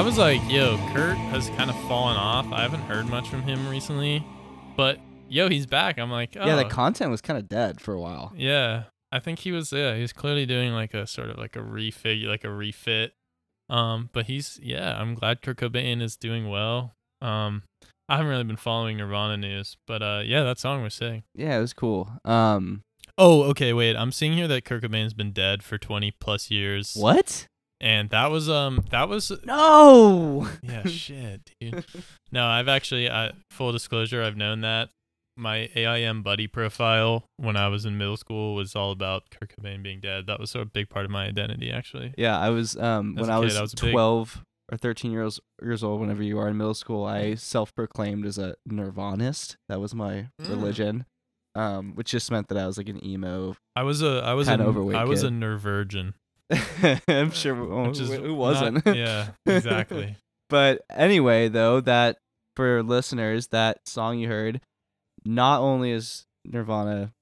I was like, yo, Kurt has kind of fallen off. I haven't heard much from him recently, but yo, he's back. I'm like, oh, Yeah, the content was kind of dead for a while. yeah. I think he was, yeah, he's clearly doing like a sort of like a refig, like a refit. Um, but he's, yeah, I'm glad Kurt Cobain is doing well. Um, I haven't really been following Nirvana news, but uh, yeah, that song was sick. Yeah, it was cool. Um, Oh, okay, wait. I'm seeing here that Kurt Cobain's been dead for 20 plus years. what? And that was um that was No. yeah shit, dude. No, I've actually uh, full disclosure, I've known that my AIM buddy profile when I was in middle school was all about Kurt Cobain being dead. That was sort of a big part of my identity actually. Yeah, I was um As when a I kid, was, I was a big- 12 or 13 years years old whenever you are in middle school, I self-proclaimed as a nirvanist. That was my Mm. religion. Um which just meant that I was like an emo. I was a I was an Kinda overweight I was a kid. nerve virgin. I'm sure who, is who wasn't. yeah, exactly. But anyway, though, that for listeners, that song you heard, not only has Nirvana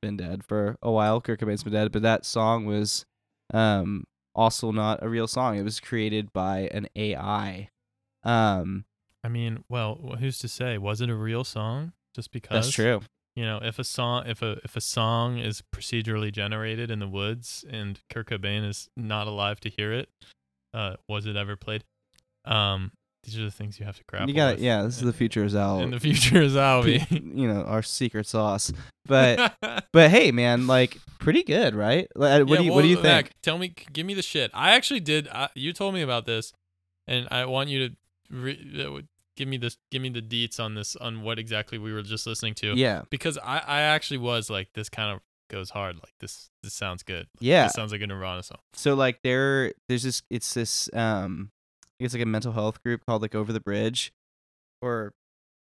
been dead for a while, Kurt Cobain's been dead, but that song was um also not a real song. It was created by an AI. Um I mean, well, who's to say? Was it a real song? Just because that's true. You know if a song if a if a song is procedurally generated in the woods and Kurt Cobain is not alive to hear it, uh, was it ever played? Um, these are the things you have to grapple You got. Yeah, this is the future is out. And the future is Albie. you know, our secret sauce. But but hey, man, like pretty good, right? Like, what Yeah, do you what do you well, Mac, think? tell me, give me the shit. I actually did. I, you told me about this, and I want you to re, uh, give me this. Give me the deets on this on what exactly we were just listening to. Yeah. because I I actually was like this kind of goes hard. Like this this sounds good. Yeah. This sounds like a Nirvana song. so like there there's this it's this um I guess like a mental health group called like over the bridge or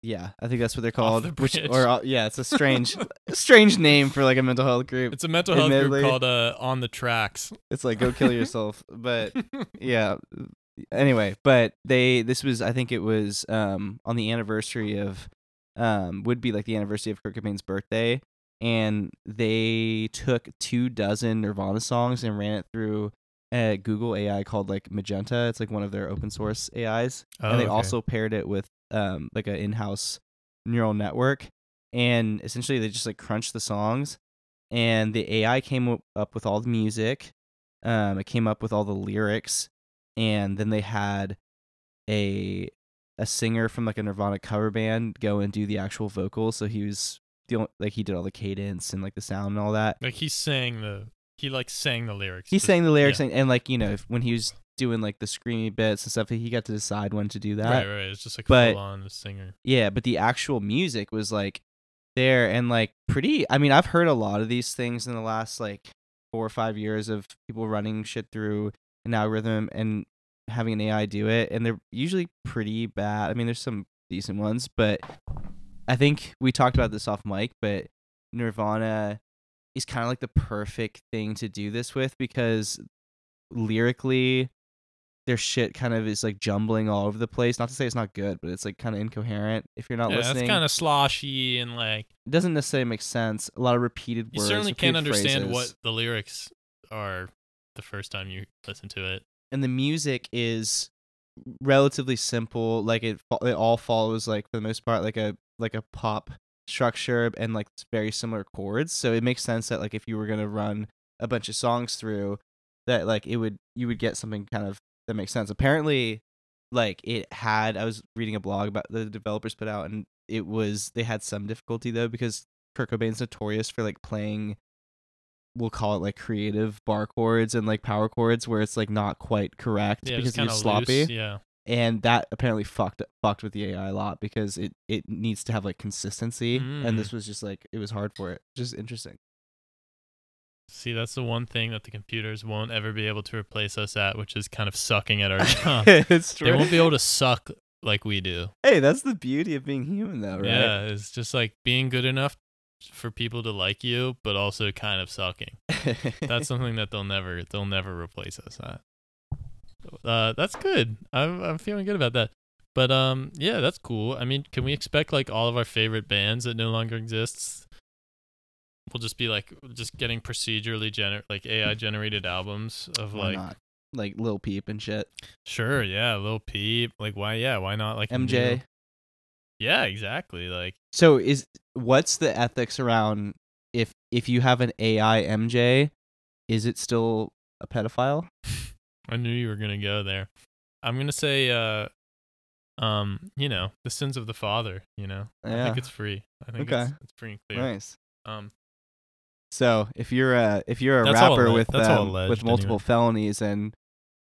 yeah i think that's what they're called the which or uh, yeah it's a strange strange name for like a mental health group It's a mental health Admittedly. group called uh On the Tracks. it's like go kill yourself but yeah anyway but they this was i think it was um on the anniversary of um would be like the anniversary of Kurt Cobain's birthday and they took two dozen nirvana songs and ran it through a google ai called like magenta it's like one of their open source ais and they Oh, okay. also paired it with um like an in-house neural network and essentially they just like crunched the songs and the ai came up with all the music um it came up with all the lyrics and then they had a a singer from like a nirvana cover band go and do the actual vocals so he was the only, like he did all the cadence and like the sound and all that like he sang the he like sang the lyrics. he sang the lyrics yeah. and, and like you know if, when he was doing like the screamy bits and stuff he got to decide when to do that Right, right. It's just like But- full on the singer. Yeah, but the actual music was like there and like pretty. I mean, I've heard a lot of these things in the last like four or five years of people running shit through an algorithm and having an AI do it, and they're usually pretty bad. I mean, there's some decent ones, but I think we talked about this off mic, but Nirvana is kind of like the perfect thing to do this with because lyrically their shit kind of is like jumbling all over the place. Not to say it's not good, but it's like kind of incoherent if you're not listening. yeah, listening. it's kind of sloshy and like it doesn't necessarily make sense. A lot of repeated you words. You certainly can't understand phrases. what the lyrics are the first time you listen to it. and the music is relatively simple like it it all follows like for the most part like a like a pop structure and like very similar chords so it makes sense that like if you were to run a bunch of songs through that like it would you would get something kind of that makes sense apparently like it had i was reading a blog about the developers put out and it was they had some difficulty though because Kurt Cobain's notorious for like playing we'll call it like creative bar chords and like power chords where it's like not quite correct Yeah, because it's sloppy Loose. Yeah. and that apparently fucked fucked with the AI a lot because it it needs to have like consistency Mm. and this was just like it was hard for it just interesting See, that's the one thing that the computers won't ever be able to replace us at, which is kind of sucking at our job. it's true. they won't be able to suck like we do. hey that's the beauty of being human though right Yeah, it's just like being good enough for people to like you, but also kind of sucking. That's something that they'll never they'll never replace us at. Uh, that's good. I'm I'm feeling good about that. But um, yeah, that's cool. I mean, can we expect like all of our favorite bands that no longer exists? We'll just be like just getting procedurally gener like AI generated albums of why like not like Lil Peep and shit sure, yeah, Lil Peep. Like why yeah, why not like MJ Yeah, exactly. Like so is what's the ethics around if if you have an AI MJ is it still a pedophile I knew you were gonna go there. I'm gonna say, uh, um, you know, the sins of the father. You know, I think it's free. I think Okay. it's, it's free and clear. nice Um, So if you're a if you're a rapper with um, with multiple anyway. felonies and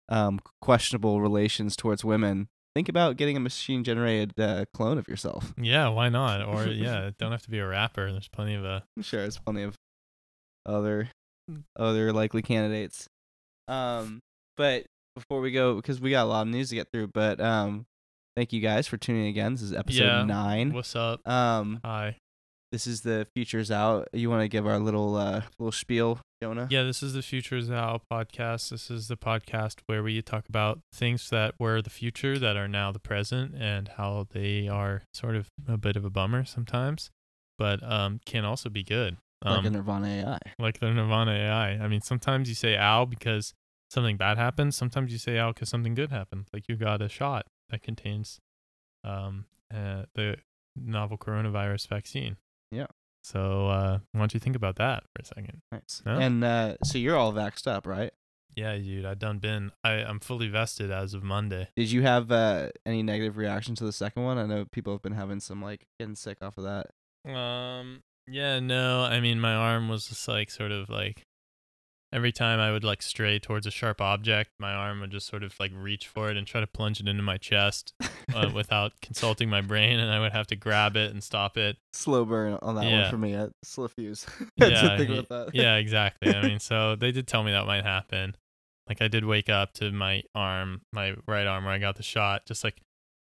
um, questionable relations towards women, think about getting a machine generated uh, clone of yourself. yeah, why not? Or yeah, don't have to be a rapper. There's plenty of uh, I'm sure there's plenty of other other likely candidates. Um, but before we go, because we got a lot of news to get through, but um, thank you guys for tuning in again. This is episode Yeah. nine. what's up? Um, Hi. This is the futures out. You want to give our little uh little spiel, Jonah? Yeah, this is the Futures Out podcast. This is the podcast where we talk about things that were the future that are now the present and how they are sort of a bit of a bummer sometimes, but um, can also be good. like Um, a Nirvana AI. like the Nirvana AI. I mean, sometimes you say ow because something bad happened. Sometimes you say ow because something good happened. Like you got a shot that contains um uh, the novel coronavirus vaccine. Yeah. So uh, why don't you think about that for a second? Nice. Yeah. And uh, so you're all vaxxed up, right? Yeah, dude, I done been. I I'm fully vested as of Monday. Did you have uh, any negative reaction to the second one? I know people have been having some like getting sick off of that. Um. Yeah. No. I mean, my arm was just like sort of like every time I would like stray towards a sharp object, my arm would just sort of like reach for it and try to plunge it into my chest uh, without consulting my brain, and I would have to grab it and stop it. Slow burn on that one for me. Uh, slow fuse. That's yeah. the thing about that. yeah. Exactly. I mean, so they did tell me that might happen. Like I did wake up to my arm, my right arm where I got the shot, just like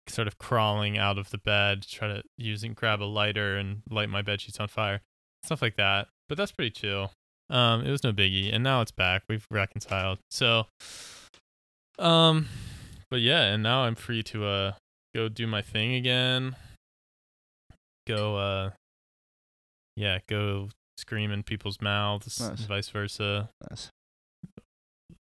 sort of crawling out of the bed, try to using grab a lighter and light my bed sheets on fire, stuff like that. But that's pretty chill. Um, it was no biggie, and now it's back. We've reconciled. So, um, but yeah, and now I'm free to uh go do my thing again. Go uh, yeah, go scream in people's mouths, Nice. and vice versa. Nice.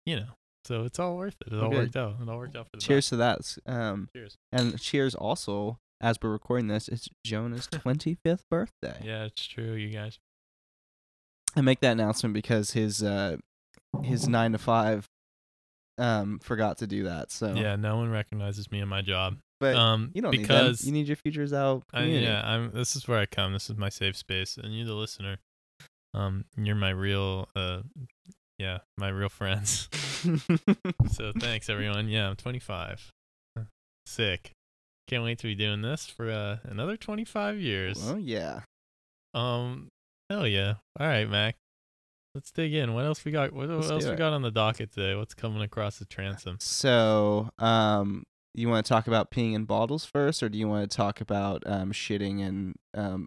You know, so it's all worth it. It all Okay. worked out. It all worked out for the Cheers to that. Um. Cheers. and cheers also as we're recording this. It's Jonah's 25th birthday. Yeah, it's true, you guys. I make that announcement because his uh his nine to five um forgot to do that. So Yeah, no one recognizes me in my job. but um, you don't because need them. You need your futures out. I, yeah, I'm. This is where I come. This is my safe space, and you, the listener, um, you're my real, uh, yeah, my real friends. so thanks, everyone. Yeah, I'm 25. Sick. Can't wait to be doing this for uh, another 25 years. oh yeah. Um, hell yeah. All right, Mac. let's dig in. What else we got? What else we got on the docket today? What's coming across the transom? So, um, you want to talk about peeing in bottles first, or do you want to talk about um, shitting in um,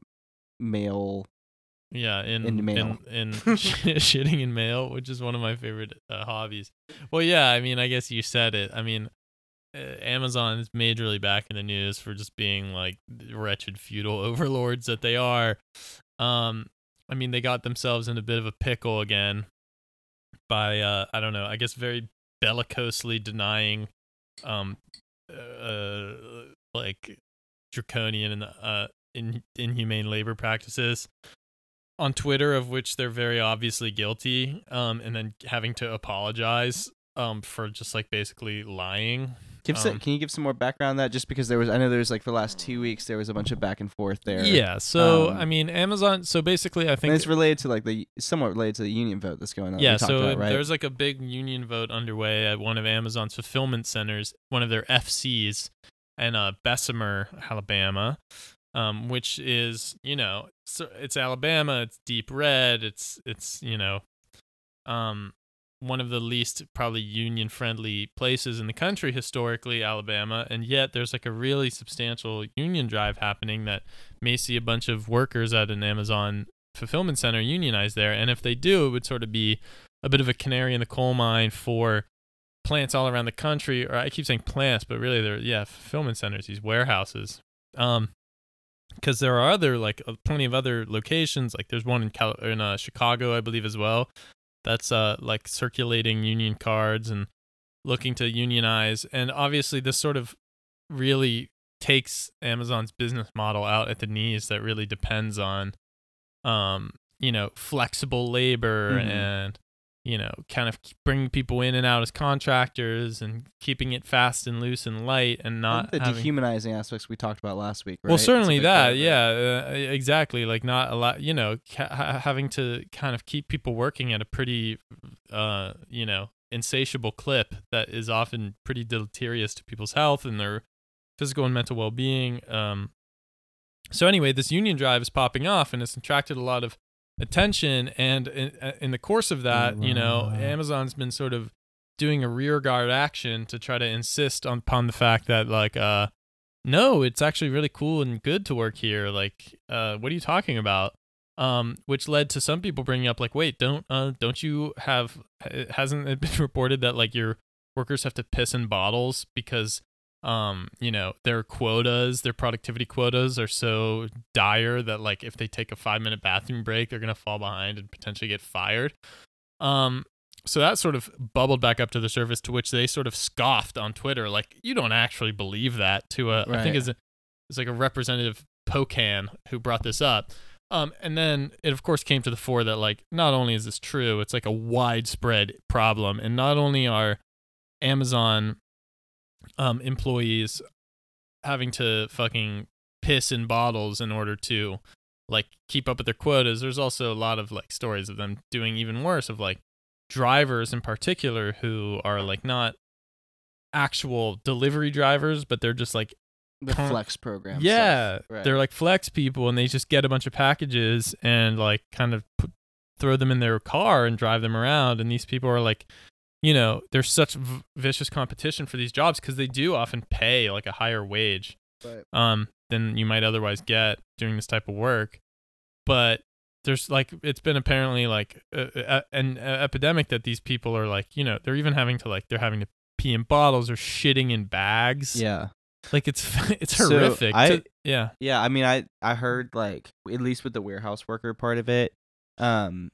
male? Yeah, in In mail. in, in shitting in mail, which is one of my favorite uh, hobbies. Well, yeah, I mean, I guess you said it. I mean, uh, Amazon is majorly back in the news for just being like wretched feudal overlords that they are. Um, I mean, they got themselves in a bit of a pickle again by uh, I don't know, I guess very bellicosely denying um uh like draconian and uh in, inhumane labor practices on Twitter of which they're very obviously guilty um and then having to apologize um for just like basically lying Give some, Um, can you give some more background on that? Just because there was, I know there was like for the last two weeks there was a bunch of back and forth there. yeah so um, i mean amazon so basically i think it's related to like the somewhat related to the union vote that's going on. yeah so about, right? there's like a big union vote underway at one of amazon's fulfillment centers one of their fcs in uh bessemer alabama um which is you know so it's alabama it's deep red it's it's you know um one of the least probably union friendly places in the country historically alabama and yet there's like a really substantial union drive happening that may see a bunch of workers at an amazon fulfillment center unionize there and if they do it would sort of be a bit of a canary in the coal mine for plants all around the country or i keep saying plants but really they're yeah fulfillment centers these warehouses. Um because there are other like uh, plenty of other locations like there's one in Cal- in uh, chicago i believe as well that's uh like circulating union cards and looking to unionize and obviously this sort of really takes amazon's business model out at the knees that really depends on um you know flexible labor Mhm. and you know kind of bringing people in and out as contractors and keeping it fast and loose and light and And not the having- dehumanizing aspects we talked about last week. Right? well, certainly that, yeah, uh, exactly. Like not a lot, you know, ca- having to kind of keep people working at a pretty, uh, you know, insatiable clip that is often pretty deleterious to people's health and their physical and mental well-being. Um, so anyway, this union drive is popping off, and it's attracted a lot of attention. And in, uh, in the course of that, you know, Amazon's been sort of doing a rearguard action to try to insist on upon the fact that like uh no it's actually really cool and good to work here. Like uh what are you talking about? Um which led to some people bringing up like wait don't uh don't you have hasn't it been reported that like your workers have to piss in bottles because um you know their quotas their productivity quotas are so dire that like if they take a 5 minute bathroom break they're going to fall behind and potentially get fired um so that sort of bubbled back up to the surface to which they sort of scoffed on Twitter like you don't actually believe that to a I Right. think is it's like a representative Pocan who brought this up. Um, and then it of course came to the fore that like not only is this true, it's like a widespread problem, and not only are Amazon um, employees having to fucking piss in bottles in order to like keep up with their quotas. There's also a lot of like stories of them doing even worse of like drivers in particular who are like not actual delivery drivers, but they're just like the Con- flex program. yeah. Right. they're like flex people, and they just get a bunch of packages and like kind of put, throw them in their car and drive them around. And these people are like, you know, there's such v- vicious competition for these jobs because they do often pay like a higher wage Right. um than you might otherwise get doing this type of work. But there's like it's been apparently like a, a, an epidemic that these people are like, you know, they're even having to like they're having to pee in bottles or shitting in bags. Yeah. Like it's it's So, horrific. I- to- yeah. Yeah, I mean, I I heard like at least with the warehouse worker part of it, um,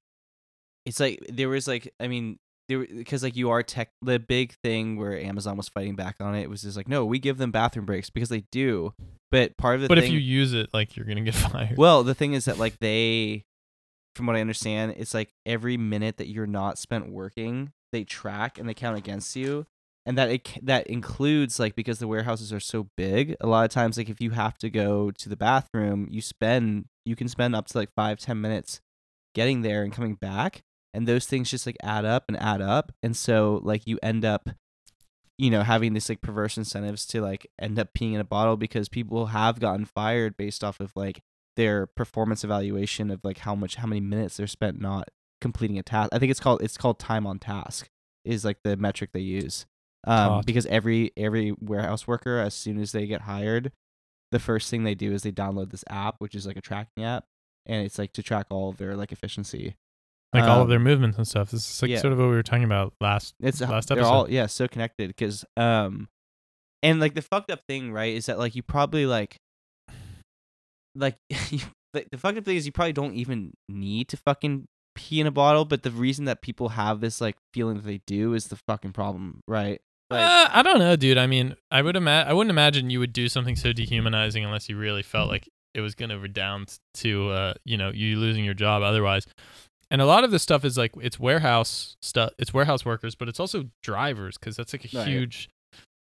it's like there was like I mean because like you are tech the big thing where Amazon was fighting back on it was just like no we give them bathroom breaks because they do, but part of the But thing, if you use it, like you're gonna get fired. well the thing is that like they, from what I understand, it's like every minute that you're not spent working they track and they count against you. And that it, that includes like because the warehouses are so big, a lot of times like if you have to go to the bathroom, you spend you can spend up to like five ten minutes getting there and coming back, and those things just like add up and add up, and so like you end up, you know, having this like perverse incentives to like end up peeing in a bottle because people have gotten fired based off of like their performance evaluation of like how much how many minutes they're spent not completing a task. I think it's called it's called time on task is like the metric they use. Um, because every every warehouse worker, as soon as they get hired, the first thing they do is they download this app, which is like a tracking app, and it's like to track all of their like efficiency. Like all of Um, their movements and stuff. This is like yeah. sort of what we were talking about last. It's last they're episode. all yeah so connected because um, and like the fucked up thing right is that like you probably like, like you, the, the fucked up thing is you probably don't even need to fucking pee in a bottle, but the reason that people have this like feeling that they do is the fucking problem, right? Like, uh, I don't know, dude. I mean, I would ima- I wouldn't imagine you would do something so dehumanizing unless you really felt like it was going to redound to uh, you know, you losing your job otherwise. And a lot of this stuff is like it's warehouse stuff, it's warehouse workers, but it's also drivers cuz that's like a Right. huge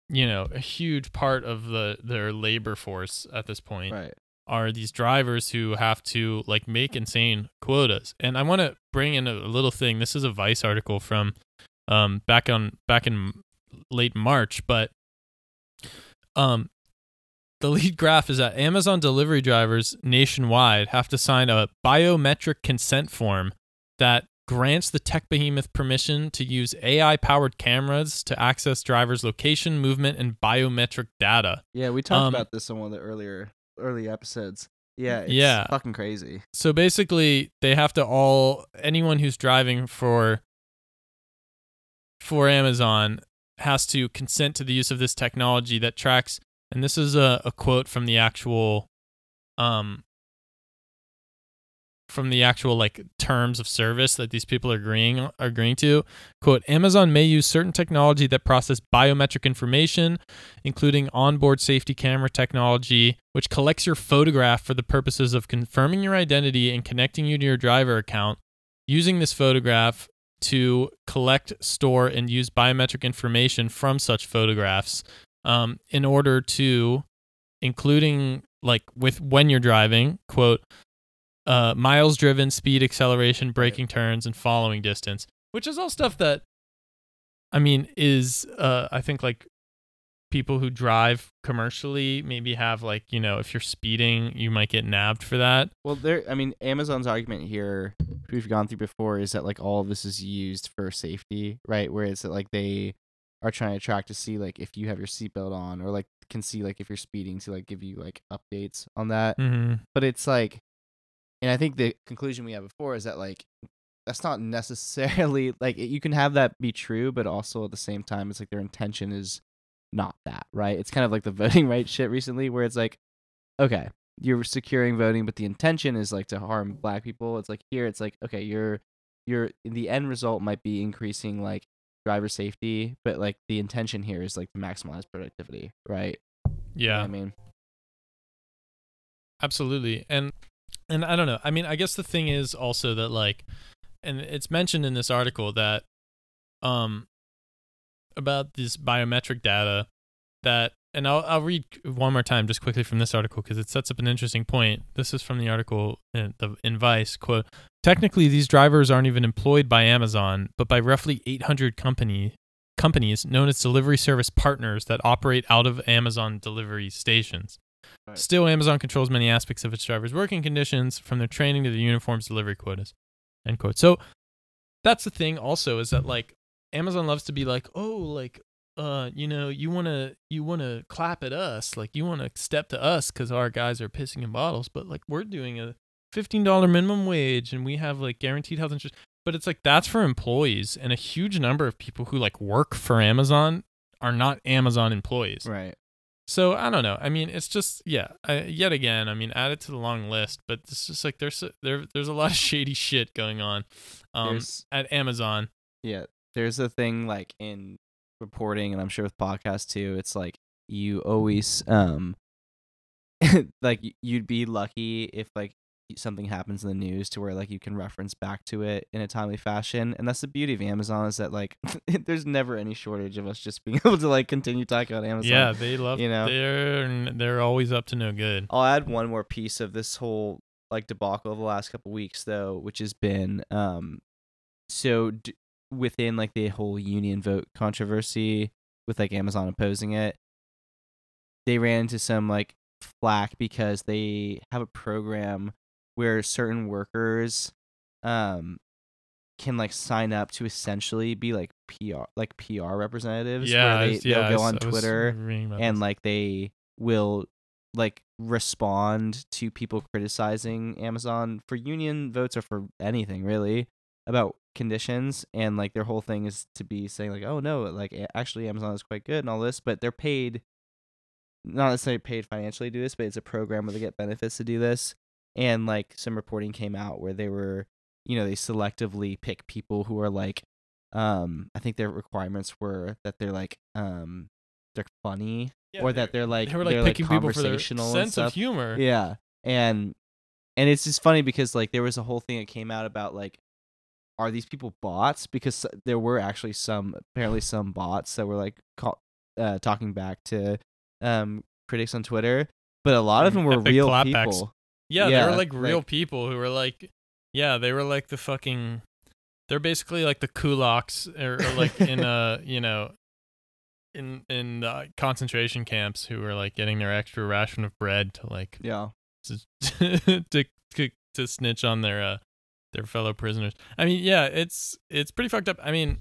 you know, a huge part of the their labor force at this point right. are these drivers who have to like make insane quotas. And I want to bring in a, a little thing. This is a Vice article from um back on back in late March, but um the lead graph is that Amazon delivery drivers nationwide have to sign a biometric consent form that grants the tech behemoth permission to use AI powered cameras to access drivers' location, movement, and biometric data. Yeah, we talked Um, about this in one of the earlier early episodes. Yeah, it's Yeah. fucking crazy. So basically, they have to all anyone who's driving for for Amazon has to consent to the use of this technology that tracks. And this is a, a quote from the actual, um, from the actual like terms of service that these people are agreeing are agreeing to. Quote: Amazon may use certain technology that process biometric information, including onboard safety camera technology, which collects your photograph for the purposes of confirming your identity and connecting you to your driver account. Using this photograph to collect, store, and use biometric information from such photographs um, in order to, including like with when you're driving, quote, uh, miles driven, speed, acceleration, braking turns, and following distance, which is all stuff that, I mean, is uh, I think like people who drive commercially maybe have like you know if you're speeding you might get nabbed for that. Well, there. I mean, Amazon's argument here, we've gone through before, is that like all of this is used for safety, right? Where it's that, like they are trying to track to see like if you have your seatbelt on, or like can see like if you're speeding to like give you like updates on that. Mm-hmm. But it's like, and I think the conclusion we had before is that like that's not necessarily like you can have that be true, but also at the same time, it's like their intention is not that, right? It's kind of like the voting rights shit recently, where it's like, okay, you're securing voting, but the intention is like to harm black people. It's like here, it's like okay, you're you're the end result might be increasing like driver safety, but like the intention here is like to maximize productivity, right? You know Yeah. I mean, Absolutely. And and I don't know. I mean, I guess the thing is also that like and it's mentioned in this article that um about this biometric data that and I'll I'll read one more time just quickly from this article because it sets up an interesting point. This is from the article in, the, in Vice quote Technically these drivers aren't even employed by Amazon, but by roughly 800 company companies known as delivery service partners that operate out of Amazon delivery stations. Right. Still, Amazon controls many aspects of its drivers' working conditions, from their training to the uniforms delivery quotas. End quote. So that's the thing. Also, is that like Amazon loves to be like, oh, like, uh, you know, you wanna you wanna clap at us, like you wanna step to us because our guys are pissing in bottles, but like we're doing a fifteen dollar minimum wage and we have like guaranteed health insurance. But it's like that's for employees, and a huge number of people who like work for Amazon are not Amazon employees. right? So I don't know. I mean, it's just yeah. I, yet again, I mean, add it to the long list. But it's just like there's a, there there's a lot of shady shit going on um, There's at Amazon. Yeah, there's a thing like in reporting, and I'm sure with podcasts too. It's like you always um, like you'd be lucky if like something happens in the news to where like you can reference back to it in a timely fashion, and that's the beauty of Amazon is that like there's never any shortage of us just being able to like continue talking about Amazon. yeah, they love. you know. they're they're always up to no good. I'll add one more piece of this whole like debacle of the last couple weeks though, which has been um so d- within like the whole union vote controversy with like Amazon opposing it, they ran into some like flack because they have a program where certain workers um can like sign up to essentially be like PR like PR representatives. yeah, where they, was- yeah, they'll go on was Twitter and like they will like respond to people criticizing Amazon for union votes or for anything really about conditions and like their whole thing is to be saying like oh no like actually Amazon is quite good and all this but they're paid not necessarily paid financially to do this but it's a program where they get benefits to do this and like some reporting came out where they were you know they selectively pick people who are like um I think their requirements were that they're like um they're funny Yeah, or that they're like they were like picking people for their sense stuff. of humor. Yeah, and and it's just funny because like there was a whole thing that came out about like, are these people bots? Because there were actually some apparently some bots that were like call, uh, talking back to um critics on Twitter, but a lot of Mm, them were epic real people. Yeah, Yeah, they were like real like- people who were like, yeah, they were like the fucking, they're basically like the kulaks or, or like in a you know, in in uh, concentration camps who were like getting their extra ration of bread to like Yeah, to to, to, to snitch on their uh their fellow prisoners. I mean, yeah, it's it's pretty fucked up. I mean,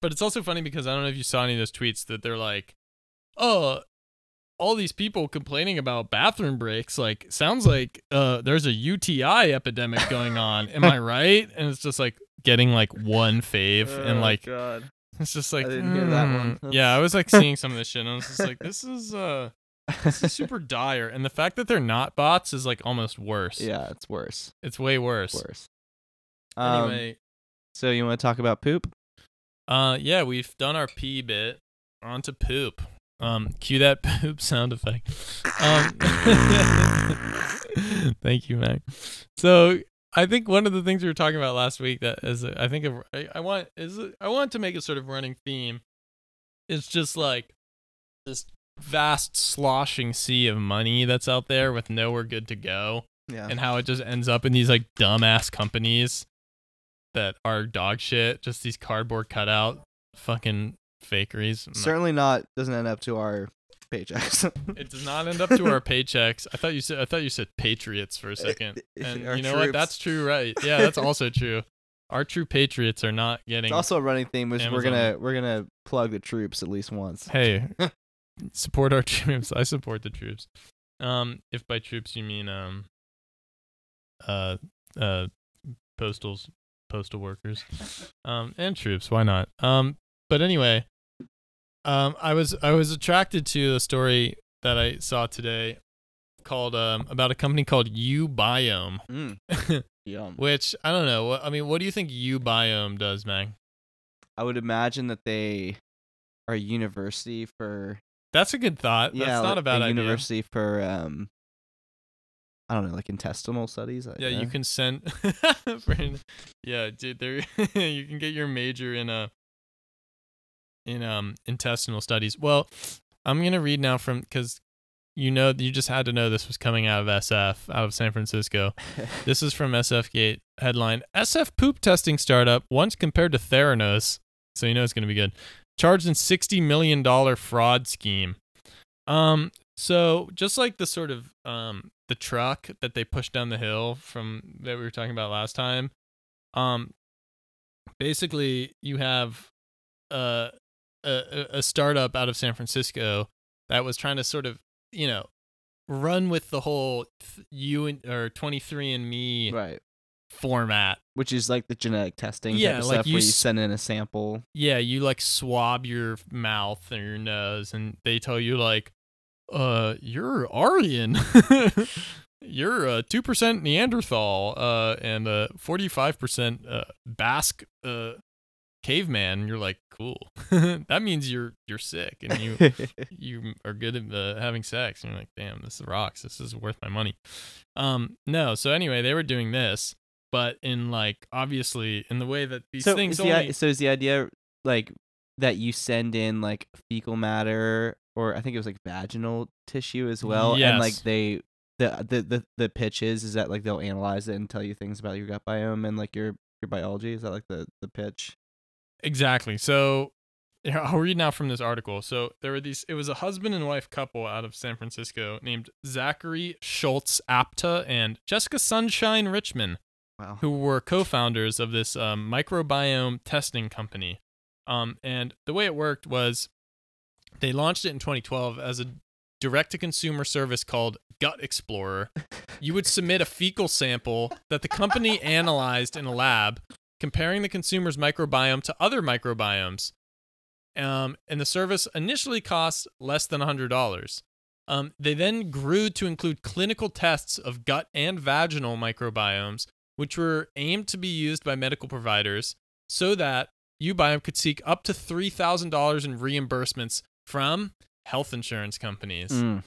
but it's also funny because I don't know if you saw any of those tweets that they're like, "Oh, all these people complaining about bathroom breaks like sounds like uh there's a UTI epidemic going on. Am I right?" And it's just like getting like one fave and like Oh, God, it's just like I didn't hear that one. mm. Yeah, I was like seeing some of this shit and I was just like this is uh this is super dire and the fact that they're not bots is like almost worse. yeah, it's worse. It's way worse. Worse. Um, Anyway, so you want to talk about poop? uh yeah, we've done our pee bit. On to poop. Um cue that poop sound effect. Um Thank you, Mac. So I think one of the things we were talking about last week that is I think of, I, I want is I want to make a sort of running theme. It's just like this vast sloshing sea of money that's out there with nowhere good to go Yeah. and how it just ends up in these like dumbass companies that are dog shit, just these cardboard cutout fucking fakeries. I'm Certainly not doesn't end up to our paychecks. It does not end up to our paychecks. I thought you said I thought you said patriots for a second. And Our you know what? That's true, right? Yeah, that's also true. Our true patriots are not getting It's also a running theme, which we're gonna we're gonna plug the troops at least once. Hey, support our troops. I support the troops. Um, if by troops you mean um, uh, uh, postals, postal workers, um, and troops. Why not? Um, but anyway, um, I was I was attracted to a story that I saw today called um about a company called uBiome, Mm, yum. which I don't know. I mean, what do you think U Biome does, man? I would imagine that they are a university for That's a good thought. yeah, That's not like a bad idea. university for um I don't know, like intestinal studies. Yeah, you can send. yeah, dude, there you can get your major in a in um intestinal studies. Well, I'm gonna read now from because you know you just had to know this was coming out of SF out of San Francisco. This is from SF Gate headline: SF poop testing startup once compared to Theranos, so you know it's gonna be good. Charged in sixty million dollar fraud scheme. Um, so just like the sort of um the truck that they pushed down the hill from that we were talking about last time, um, basically you have uh, a a- a startup out of San Francisco that was trying to sort of you know run with the whole you and or 23andMe right. format Which is like the genetic testing Yeah, type of like stuff you where you send in a sample. yeah, you like swab your mouth or your nose and they tell you like, uh, you're Aryan. you're a two percent Neanderthal, uh, and forty five percent uh Basque uh caveman. And you're like, cool. that means you're you're sick and you you are good at uh, having sex. And you're like, damn, this rocks. This is worth my money. Um, no. So anyway, they were doing this, but in like obviously in the way that these so things is the, only so is the idea like that you send in like fecal matter or I think it was like vaginal tissue as well, yes. and like they the the the the pitch is is that like they'll analyze it and tell you things about your gut biome and like your your biology. Is that like the the pitch? Exactly. So here, I'll read now from this article. So there were these. It was a husband and wife couple out of San Francisco named Zachary Schulz Apte and Jessica Sunshine Richman. Wow. who were co-founders of this um, microbiome testing company. Um, and the way it worked was they launched it in 2012 as a direct-to-consumer service called Gut Explorer. You would submit a fecal sample that the company analyzed in a lab, comparing the consumer's microbiome to other microbiomes. Um, and the service initially cost less than $100. Um, they then grew to include clinical tests of gut and vaginal microbiomes, which were aimed to be used by medical providers so that Ubiome could seek up to $3,000 in reimbursements from health insurance companies. Mm.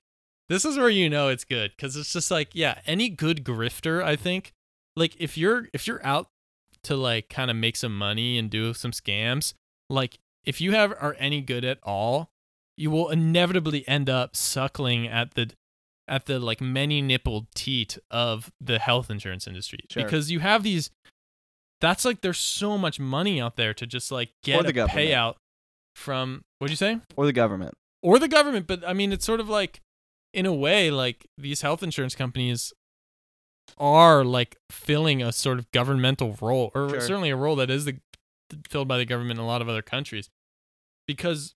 This is where you know it's good because it's just like, yeah, any good grifter, I think, like if you're if you're out to like kind of make some money and do some scams, like if you have are any good at all, you will inevitably end up suckling at the at the like many nippled teat of the health insurance industry Sure. because you have these that's like there's so much money out there to just like get the a government. payout from what'd you say Or the government. or the government but i mean it's sort of like in a way like these health insurance companies are like filling a sort of governmental role or Sure. certainly a role that is the, filled by the government in a lot of other countries because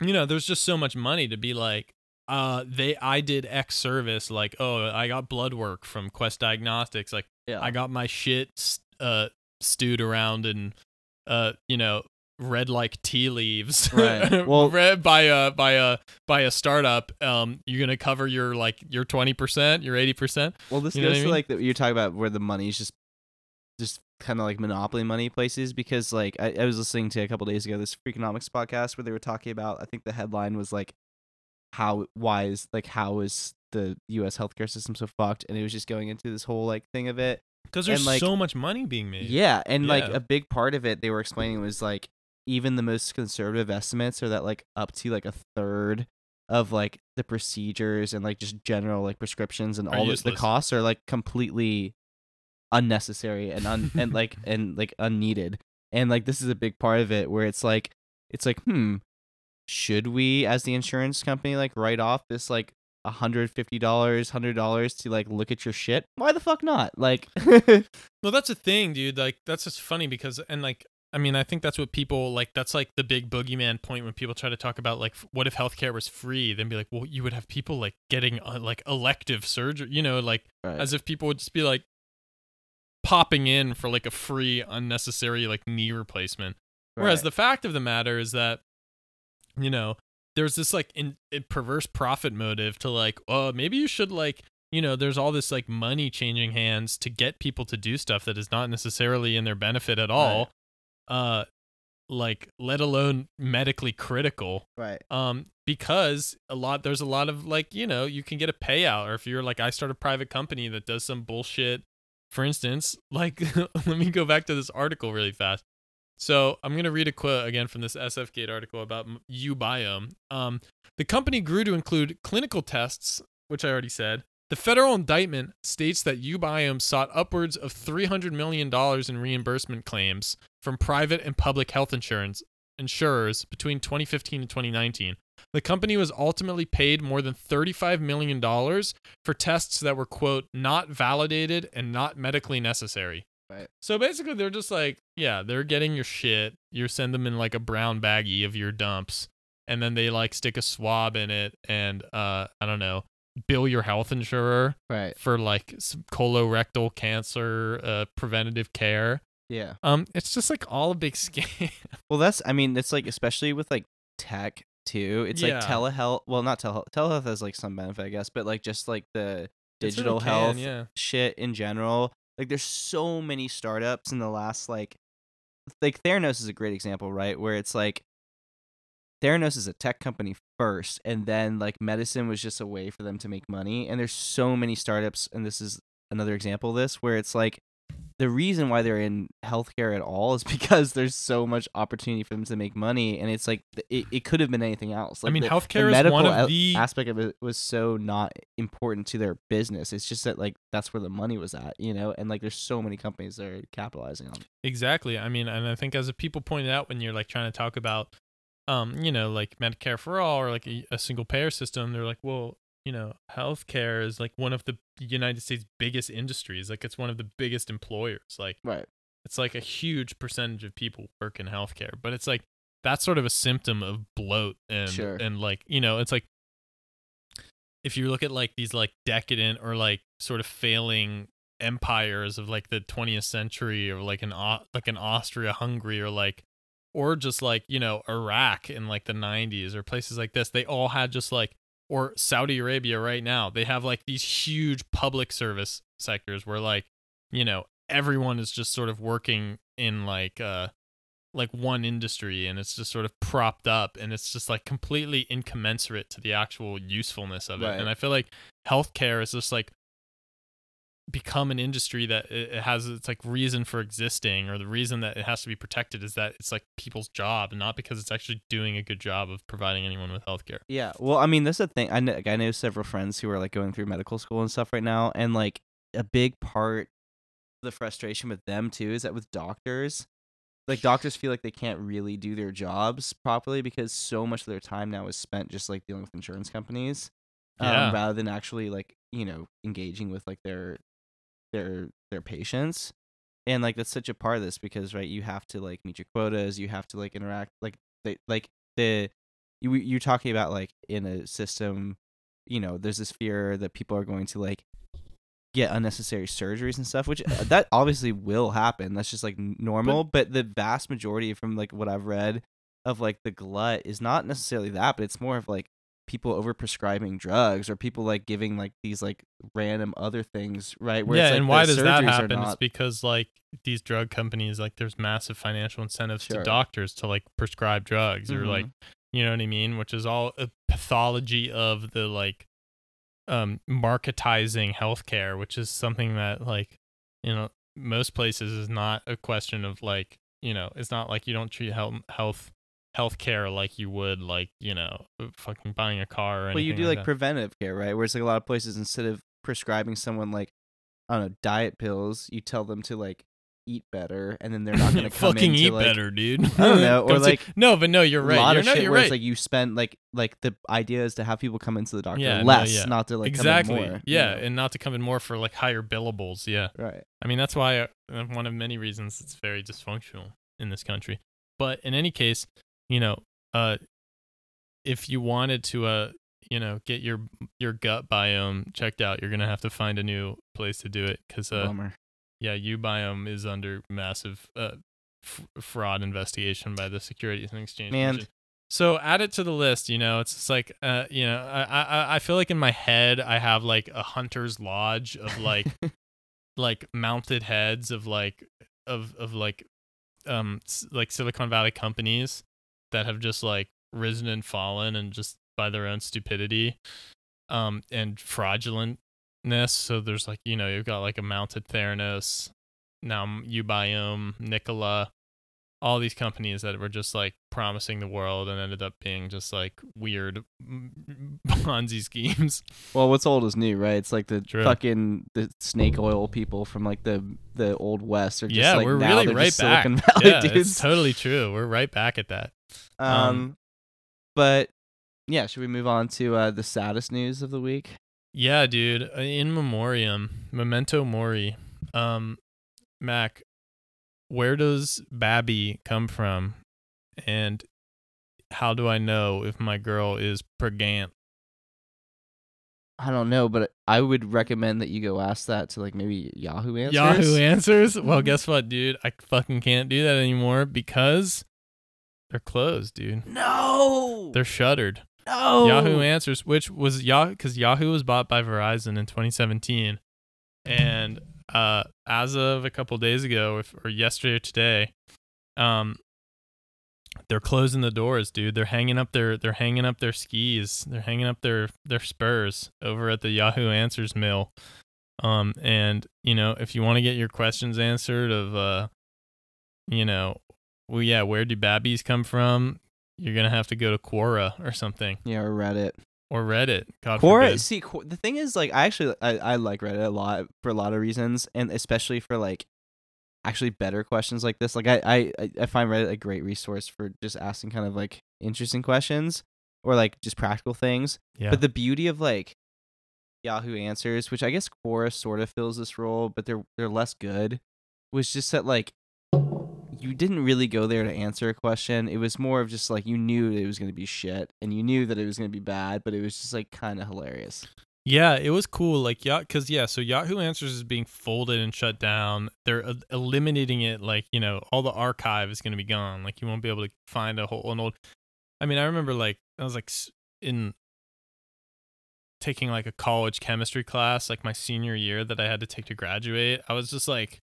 you know there's just so much money to be like uh they i did x service like oh i got blood work from quest diagnostics like Yeah. I got my shit uh stewed around and uh you know red like tea leaves Right. Well- read by a by a by a startup um you're gonna cover your like your 20% your 80% Well, this You know goes what I mean? like that you're talking about where the money's just, just kind of like monopoly money places because like I, I was listening to a couple days ago this Freakonomics podcast where they were talking about I think the headline was like how why is like how is the U.S. healthcare system so fucked and it was just going into this whole like thing of it because there's And, like- so much money being made yeah and like a big part of it they were explaining was like even the most conservative estimates are that like up to like a third of like the procedures and like just general like prescriptions and Are all the, the costs are like completely unnecessary and un and like and like unneeded. And like this is a big part of it where it's like it's like hmm should we as the insurance company like write off this like $150 $100 to like look at your shit? Why the fuck not? Like Well, that's a thing, dude. Like that's just funny because and like I mean, I think that's what people like. That's like the big boogeyman point when people try to talk about like, what if healthcare was free? Then be like, well, you would have people like getting uh, like elective surgery, you know, like Right. as if people would just be like popping in for like a free, unnecessary like knee replacement. Whereas the fact of the matter is that, you know, there's this like in, in perverse profit motive to like, oh, maybe you should like, you know, there's all this like money changing hands to get people to do stuff that is not necessarily in their benefit at all. Uh, like let alone medically critical right. um because a lot there's a lot of like you know you can get a payout or if you're like i start a private company that does some bullshit for instance like let me go back to this article really fast. So i'm going to read a quote again from this sf gate article about ubiome um the company grew to include clinical tests which i already said the federal indictment states that ubiome sought upwards of $300 million in reimbursement claims from private and public health insurance insurers between 2015 and 2019. The company was ultimately paid more than $35 million for tests that were, quote, not validated and not medically necessary. Right. So basically, they're just like, yeah, they're getting your shit. You send them in like a brown baggie of your dumps, and then they like stick a swab in it and, uh, I don't know, bill your health insurer right for like some colorectal cancer uh, preventative care. yeah Um, it's just like all a big scam. Well, that's I mean, it's like especially with like tech too. It's Yeah. like telehealth. Well, not telehealth. Telehealth has like some benefit, I guess, but like just like the digital can, health yeah. shit in general. Like, there's so many startups in the last like, like Theranos is a great example, right? Where it's like Theranos is a tech company first, and then like medicine was just a way for them to make money. And there's so many startups, and this is another example of this, where it's like the reason why they're in healthcare at all is because there's so much opportunity for them to make money, and it's like it, it could have been anything else. I mean, the, healthcare the is medical one of the aspect of it was so not important to their business. It's just that like that's where the money was at, you know, and like there's so many companies that are capitalizing on. it. Exactly. I mean, and I think as people pointed out when you're like trying to talk about, um, you know, like Medicare for all or like a, a single payer system, they're like, well, you know, healthcare is like one of the United States' biggest industries. Like it's one of the biggest employers. Like Right. it's like a huge percentage of people work in healthcare, but it's like that's sort of a symptom of bloat and Sure. and like you know, it's like if you look at like these like decadent or like sort of failing empires of like the 20th century or like an like an Austria Hungary or like or just like you know Iraq in like the 90s or places like this they all had just like or Saudi Arabia right now they have like these huge public service sectors where like you know everyone is just sort of working in like uh like one industry and it's just sort of propped up and it's just like completely incommensurate to the actual usefulness of it Right. and i feel like healthcare is just like become an industry that it has its like reason for existing or the reason that it has to be protected is that it's like people's job and not because it's actually doing a good job of providing anyone with healthcare Yeah. Well, I mean, that's the thing. I know, like, I know several friends who are like going through medical school and stuff right now, and like a big part of the frustration with them too is that with doctors, like doctors feel like they can't really do their jobs properly because so much of their time now is spent just like dealing with insurance companies, um, Yeah. rather than actually like you know engaging with like their their their patients. And like that's such a part of this because right, you have to like meet your quotas, you have to like interact like they like the you you're talking about like in a system, you know, there's this fear that people are going to like get unnecessary surgeries and stuff, which uh, that obviously will happen. That's just like normal, but, the vast majority from like what I've read of like the glut is not necessarily that, but it's more of like people over prescribing drugs or people like giving like these like random other things, right? Where yeah it's, like, and why does that happen it's because like these drug companies like there's massive financial incentives Sure. to doctors to like prescribe drugs or Mhm. like you know what i mean which is all a pathology of the like um marketizing healthcare which is something that like you know most places is not a question of like you know it's not like you don't treat health health healthcare like you would like you know fucking buying a car or well, you do like that. preventive care, right? Where it's like a lot of places instead of prescribing someone like I don't know diet pills, you tell them to like eat better, and then they're not going to come fucking eat like, better, dude. I don't know, or, see- like, no, but no, you're right. a lot You're, of no, shit where right. it's like you spend like like the idea is to have people come into the doctor Yeah, no, less, yeah. not to like exactly. come in more. you yeah, know? and not to come in more for like higher billables. Yeah, right. I mean that's why uh, one of many reasons it's very dysfunctional in this country. But in any case, you know, uh, if you wanted to, uh, you know, get your your gut biome checked out, you're gonna have to find a new place to do it because, uh, Bummer. yeah, uBiome is under massive uh, f- fraud investigation by the Securities and Exchange Man. Commission. So add it to the list. You know, it's just like, uh, you know, I, I I feel like in my head I have like a hunter's lodge of like like mounted heads of like of of like um like Silicon Valley companies that have just like risen and fallen and just by their own stupidity um and fraudulentness so there's like you know you've got like a mounted Theranos now uBiome Nikola all these companies that were just like promising the world and ended up being just like weird Ponzi schemes. Well, what's old is new, right? It's like the True. fucking the snake oil people from like the the old west are just yeah, like we're now really they're right just back. Silicon Valley yeah, dudes. it's totally true. We're right back at that. Um, um, but yeah, should we move on to uh, the saddest news of the week? Yeah, dude. uh, In memoriam, memento mori. Um, Mac, where does Babby come from, and how do I know if my girl is pregnant? I don't know, but I would recommend that you go ask that to like maybe Yahoo Answers. Yahoo Answers. Well, guess what, dude? I fucking can't do that anymore because they're closed, dude. No, They're shuttered. no. Yahoo Answers, which was Yahoo, because Yahoo was bought by Verizon in 2017, and uh, as of a couple days ago, if, or yesterday or today, um, they're closing the doors, dude. They're hanging up their they're hanging up their skis. They're hanging up their their spurs over at the Yahoo Answers mill. Um, and you know, if you want to get your questions answered of uh, you know, well, yeah, where do babbies come from? You're gonna have to go to Quora or something Yeah, or Reddit. or Reddit. God Quora. forbid. See, Qu- the thing is, like, I actually I, I like Reddit a lot for a lot of reasons, and especially for like actually better questions like this. Like, I I I- find Reddit a great resource for just asking kind of like interesting questions or like just practical things. Yeah. But the beauty of like Yahoo Answers, which I guess Quora sort of fills this role, but they're they're less good. Was just that like you didn't really go there to answer a question. It was more of just like you knew it was going to be shit, and you knew that it was going to be bad, but it was just like kind of hilarious. Yeah, it was cool. Like, yeah, because yeah, so Yahoo Answers is being folded and shut down. They're uh, eliminating it. Like, you know, all the archive is going to be gone. Like, you won't be able to find a whole an old. I mean, I remember like I was like in taking like a college chemistry class, like my senior year that I had to take to graduate. I was just like,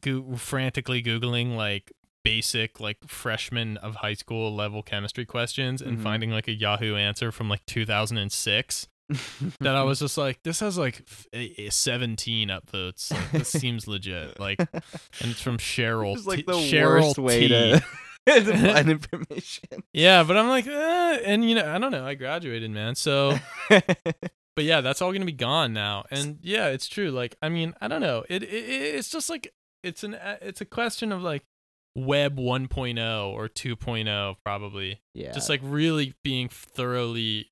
go- frantically googling like basic like freshman of high school level chemistry questions and Mhm. finding like a Yahoo answer from like 2006 that I was just like, this has like f- a- a 17 upvotes. Like, this seems legit. Like, and it's from Cheryl. It's like T- the Cheryl worst way T. to, to find information. Yeah, but I'm like, eh, and you know, I don't know. I graduated, man. So, but yeah, that's all gonna be gone now. And yeah, it's true. Like, I mean, I don't know. It, it it's just like it's an uh, it's a question of like web 1.0 or 2.0 probably. yeah, Just like really being thoroughly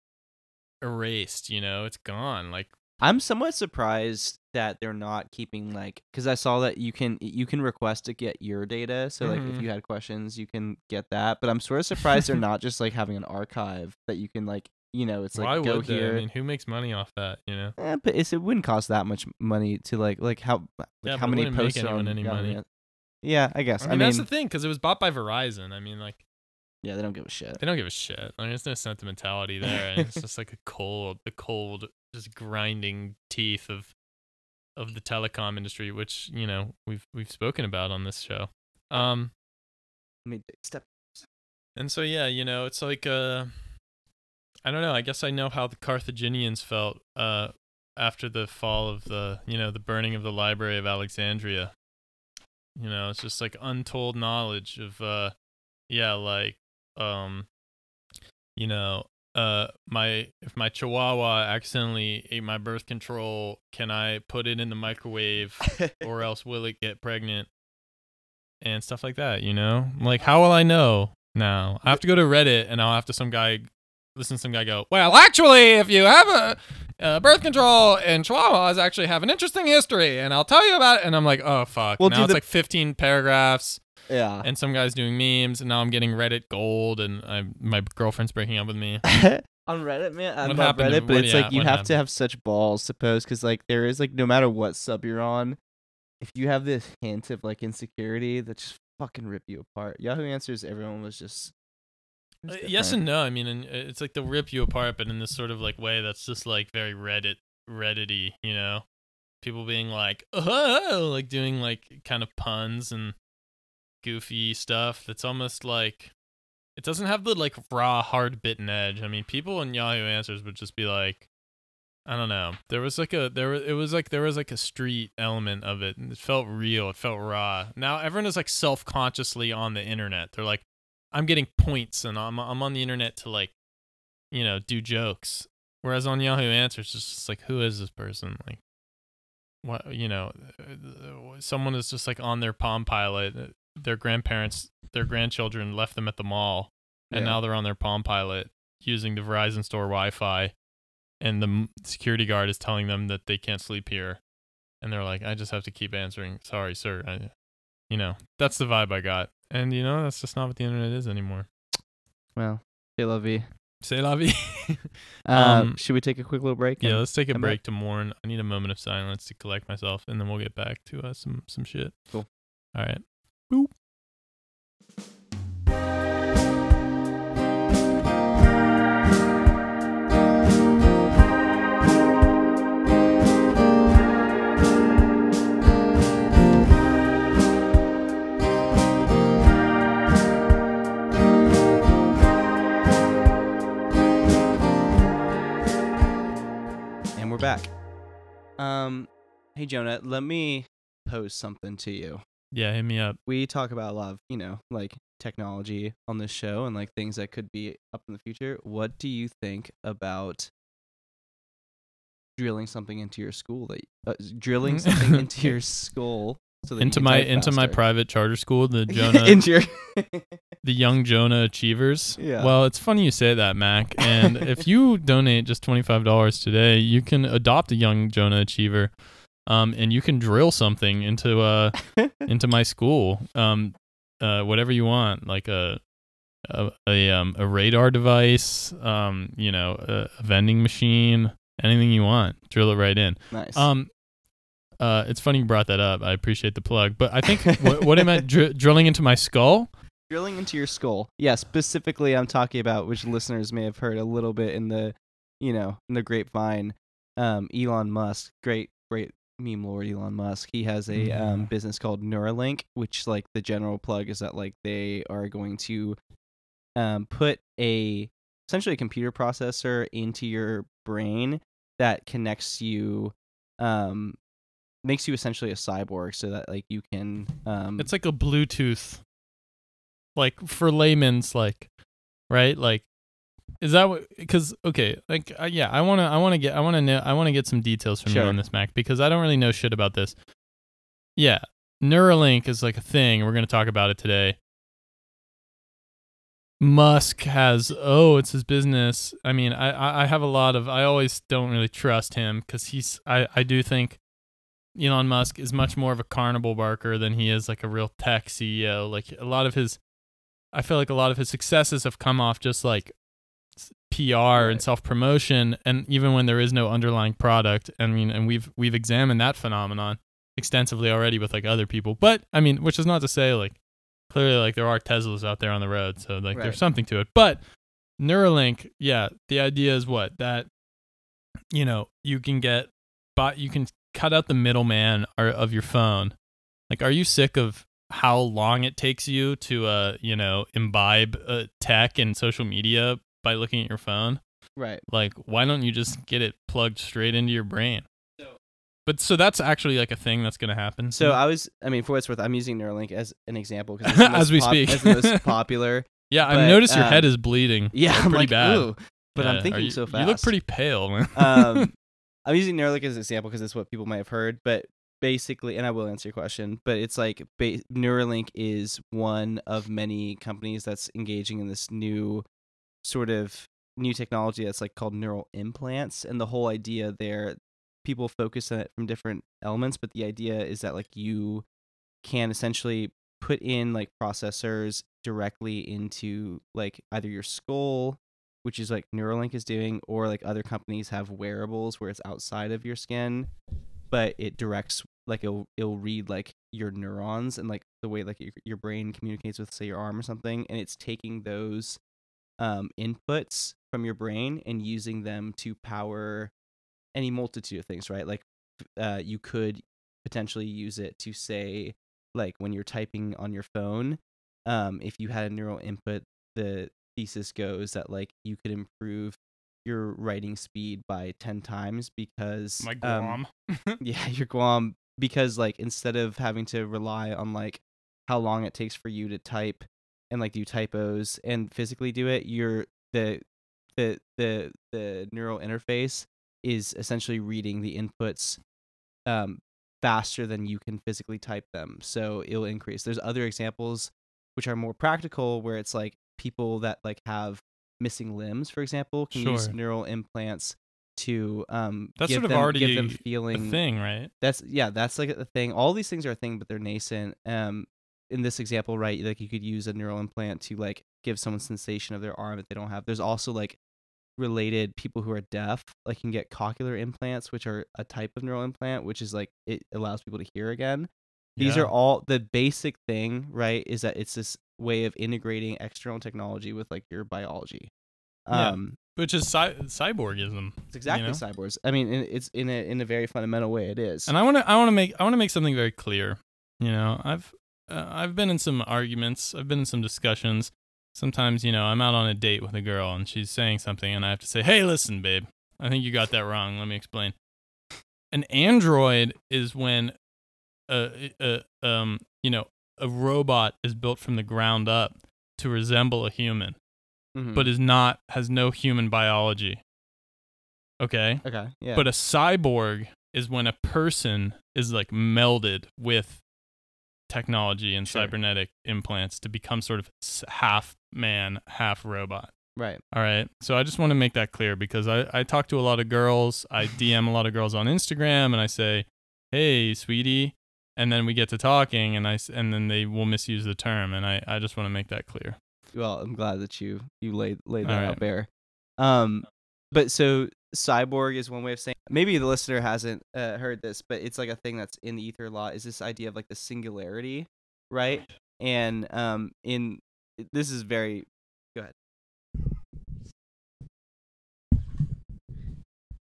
erased. You know, it's gone. Like, I'm somewhat surprised that they're not keeping like because I saw that you can you can request to get your data. So like if you had questions, you can get that. But I'm sort of surprised they're not just like having an archive that you can like you know it's like why go would they? here. I mean, who makes money off that? You know. Eh, but it's, it wouldn't cost that much money to like like how like Yeah, how many make posts are anyone on any money. Yeah, I guess. I mean, that's the thing because it was bought by Verizon. I mean, like. yeah, they don't give a shit. They don't give a shit. I mean, there's no sentimentality there. it's just like a cold, the cold, just grinding teeth of of the telecom industry, which you know we've we've spoken about on this show. Um, Let me step. and so yeah, you know, it's like uh, I don't know. I guess I know how the Carthaginians felt uh after the fall of the you know the burning of the Library of Alexandria. You know, it's just like untold knowledge of uh, yeah, like um you know uh my if my chihuahua accidentally ate my birth control can i put it in the microwave or else will it get pregnant and stuff like that you know like how will i know now i have to go to reddit and i'll have to some guy listen to some guy go well actually if you have a uh, birth control and chihuahuas actually have an interesting history and i'll tell you about it and i'm like oh fuck Well, now it's the- like 15 paragraphs yeah. and some guys doing memes, and now I'm getting Reddit gold, and I my girlfriend's breaking up with me. on Reddit, man. I What love happened to- Reddit, but what- it's yeah, like you have happened? to have such balls to post because like there is like no matter what sub you're on, if you have this hint of like insecurity, that just fucking rip you apart. Yahoo Answers, everyone was just. Uh, yes and no. I mean, and uh, it's like they'll rip you apart, but in this sort of like way that's just like very Reddit Reddity, you know, people being like, oh, like doing like kind of puns and goofy stuff. That's almost like it doesn't have the like raw, hard bitten edge. I mean, people in Yahoo Answers would just be like. I don't know. There was like a there was it was like there was like a street element of it. And it felt real. It felt raw. Now everyone is like self consciously on the internet. They're like, I'm getting points and I'm I'm on the internet to like, you know, do jokes. Whereas on Yahoo Answers, it's just like, who is this person? Like, what you know, uh, someone is just like on their Palm Pilot. Their grandparents, their grandchildren left them at the mall, and Yeah. now they're on their Palm Pilot using the Verizon store Wi-Fi, and the security guard is telling them that they can't sleep here, and they're like, I just have to keep answering. Sorry, sir. I, you know, that's the vibe I got, and you know, that's just not what the internet is anymore. Well, hey, lovey. Say la vie. Um, Um, should we take a quick little break? yeah, let's take a come back? break to mourn. I need a moment of silence to collect myself, and then we'll get back to uh, some some shit. Cool. All right. And we're back. Um, hey Jonah, let me pose something to you. Yeah, hit me up. we talk about a lot of you know like technology on this show and like things that could be up in the future what do you think about drilling something into your school that uh, drilling something into your skull so into my into my private charter school, the Jonah into your the Young Jonah Achievers. Yeah. Well, it's funny you say that, Mac. And if you donate just twenty five dollars today, you can adopt a Young Jonah Achiever, um, and you can drill something into uh into my school, um, uh, whatever you want, like a a a, um, a radar device, um, you know, a, a vending machine, anything you want, drill it right in. nice. Um, uh, it's funny you brought that up. I appreciate the plug, but I think what, what I meant dr- drilling into my skull. drilling into your skull. Yeah, specifically, I'm talking about which listeners may have heard a little bit in the, you know, in the grapevine. Um, Elon Musk, great, great meme lord Elon Musk. He has a um, business called Neuralink, which like the general plug is that like they are going to, um, put a essentially a computer processor into your brain that connects you, um, makes you essentially a cyborg, so that like you can, um, It's like a Bluetooth, like for layman's, like, right? Like, is that what? Because okay, like, uh, yeah, I wanna, I wanna get, I wanna know, I wanna get some details from you on this, Mac, because I don't really know shit about this. Yeah, Neuralink is like a thing. We're gonna talk about it today. Musk has oh it's his business. I mean I I- I have a lot of I always don't really trust him because he's I I do think Elon Musk is much more of a carnival barker than he is like a real tech CEO. Like a lot of his, I feel like a lot of his successes have come off just like PR Right. and self promotion, and even when there is no underlying product. I mean, and we've we've examined that phenomenon extensively already with like other people. But I mean, which is not to say like clearly like there are Teslas out there on the road, so like Right. there's something to it. But Neuralink, yeah, the idea is what that you know you can get, but you can cut out the middleman of your phone. Like, are you sick of how long it takes you to, uh, you know, imbibe uh, tech and social media by looking at your phone? right. Like, why don't you just get it plugged straight into your brain? But so that's actually like a thing that's gonna happen. So I was, I mean, for what it's worth, I'm using Neuralink as an example because As we speak. as the most popular. yeah, but, I've noticed your um, head is bleeding. Yeah, like, I'm pretty like, bad. Ooh, but Yeah, I'm thinking you, so fast. You look pretty pale, man. um, I'm using Neuralink as an example because it's what people might have heard, but basically, and I will answer your question, but it's like ba- Neuralink is one of many companies that's engaging in this new sort of new technology that's like called neural implants, and the whole idea there, people focus on it from different elements, but the idea is that like you can essentially put in like processors directly into like either your skull which is like Neuralink is doing, or like other companies have wearables where it's outside of your skin, but it directs like it'll it'll read like your neurons and like the way like your, your brain communicates with say your arm or something, and it's taking those um, inputs from your brain and using them to power any multitude of things, right? Like uh, you could potentially use it to say like when you're typing on your phone, um, if you had a neural input, the thesis goes that like you could improve your writing speed by 10 times because My um, Guam. yeah your guam because like instead of having to rely on like how long it takes for you to type and like do typos and physically do it you're the the the the neural interface is essentially reading the inputs um faster than you can physically type them so it'll increase there's other examples which are more practical where it's like people that like have missing limbs for example can use neural implants to um That's give sort of them, already give them feeling a thing, right? that's yeah that's like a thing. All these things are a thing but they're nascent. Um in this example right like you could use a neural implant to like give someone sensation of their arm that they don't have. There's also like related people who are deaf like can get cochlear implants which are a type of neural implant which is like it allows people to hear again. These Yeah. are all the basic thing right is that it's this way of integrating external technology with like your biology Yeah. um which is cy- cyborgism. it's exactly know? cyborgs i mean it's in a in a very fundamental way it is And I want to I want to make I want to make something very clear. You know, I've uh, I've been in some arguments, I've been in some discussions. Sometimes, you know, I'm out on a date with a girl and she's saying something and I have to say, "Hey, listen, babe. I think you got that wrong. Let me explain." An android is when a, a um, you know, a robot is built from the ground up to resemble a human, Mhm. but is not has no human biology. Okay? okay yeah But a cyborg is when a person is like melded with technology and Sure. cybernetic implants to become sort of half man, half robot. Right. All right. So I just want to make that clear because I, I talk to a lot of girls. I DM a lot of girls on Instagram and I say, hey, sweetie. And then we get to talking and I and then they will misuse the term. And I, I just want to make that clear. Well, I'm glad that you you laid laid that All out right. bare. Um, but so cyborg is one way of saying. Maybe the listener hasn't uh, heard this, but it's like a thing that's in the ether a lot. Is this idea of like the singularity, right? And um, in this is very.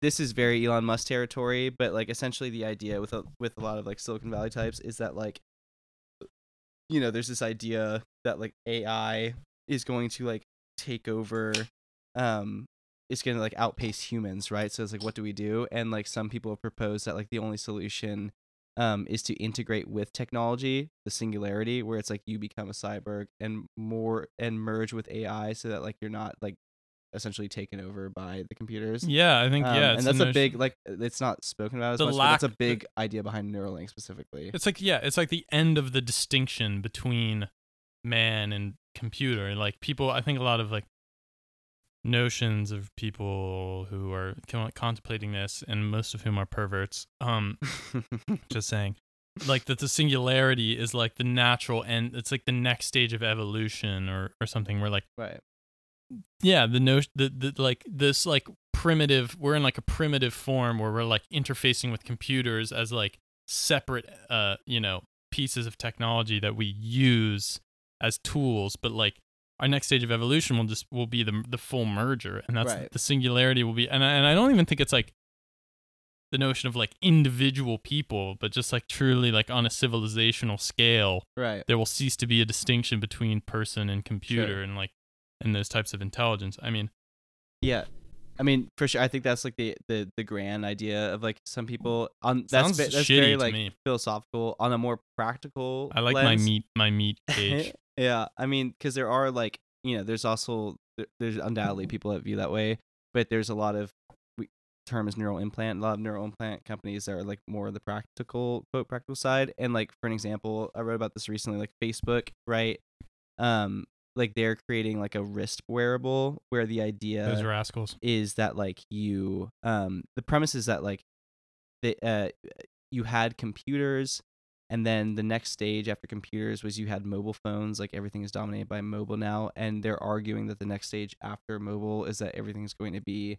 This is very Elon Musk territory, but like essentially the idea with a, with a lot of like Silicon Valley types is that like you know there's this idea that like AI is going to like take over um it's going to like outpace humans right? So it's like what do we do? And like some people have proposed that like the only solution um is to integrate with technology the singularity where it's like you become a cyborg and more and merge with AI so that like you're not like essentially taken over by the computers Yeah, I think, Um, yeah. and that's a big like it's not spoken about as The much but that's a lack- the- big idea behind Neuralink specifically It's like yeah, it's like the end of the distinction between man and computer. Like people, I think a lot of like notions of people who are contemplating this, and most of whom are perverts. Um, just saying, like that the singularity is like the natural end. It's like the next stage of evolution, or or something. Where like right yeah, the notion the, the like this like primitive. We're in like a primitive form where we're like interfacing with computers as like separate uh you know pieces of technology that we use as tools but like our next stage of evolution will just will be the the full merger and that's Right. the singularity will be and I, and I don't even think it's like the notion of like individual people but just like truly like on a civilizational scale right there will cease to be a distinction between person and computer Sure. and like and those types of intelligence i mean Yeah, I mean, for sure. I think that's like the the the grand idea of like some people on that's ve- that's very like me. philosophical on a more practical. i like my meat my meat cage yeah, I mean, because there are like you know, there's also there's undoubtedly people that view that way, but there's a lot of term is neural implant. A lot of neural implant companies that are like more of the practical quote practical side. And like for an example, I wrote about this recently. Like Facebook, right? Um, like they're creating like a wrist wearable where the idea those rascals. is that like you um the premise is that like the uh you had computers and then the next stage after computers was you had mobile phones like everything is dominated by mobile now and they're arguing that the next stage after mobile is that everything's going to be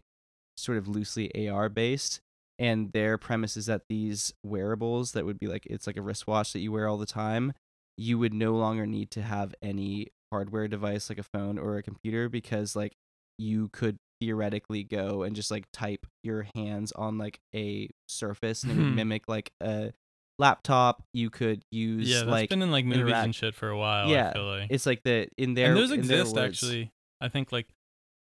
sort of loosely AR based and their premise is that these wearables that would be like it's like a wristwatch that you wear all the time you would no longer need to have any hardware device like a phone or a computer because like you could theoretically go and just like type your hands on like a surface and it would Hmm. mimic like a laptop you could use yeah that's like been in like movies interact- and shit for a while Yeah, i feel like it's like the in there. and those in exist actually i think like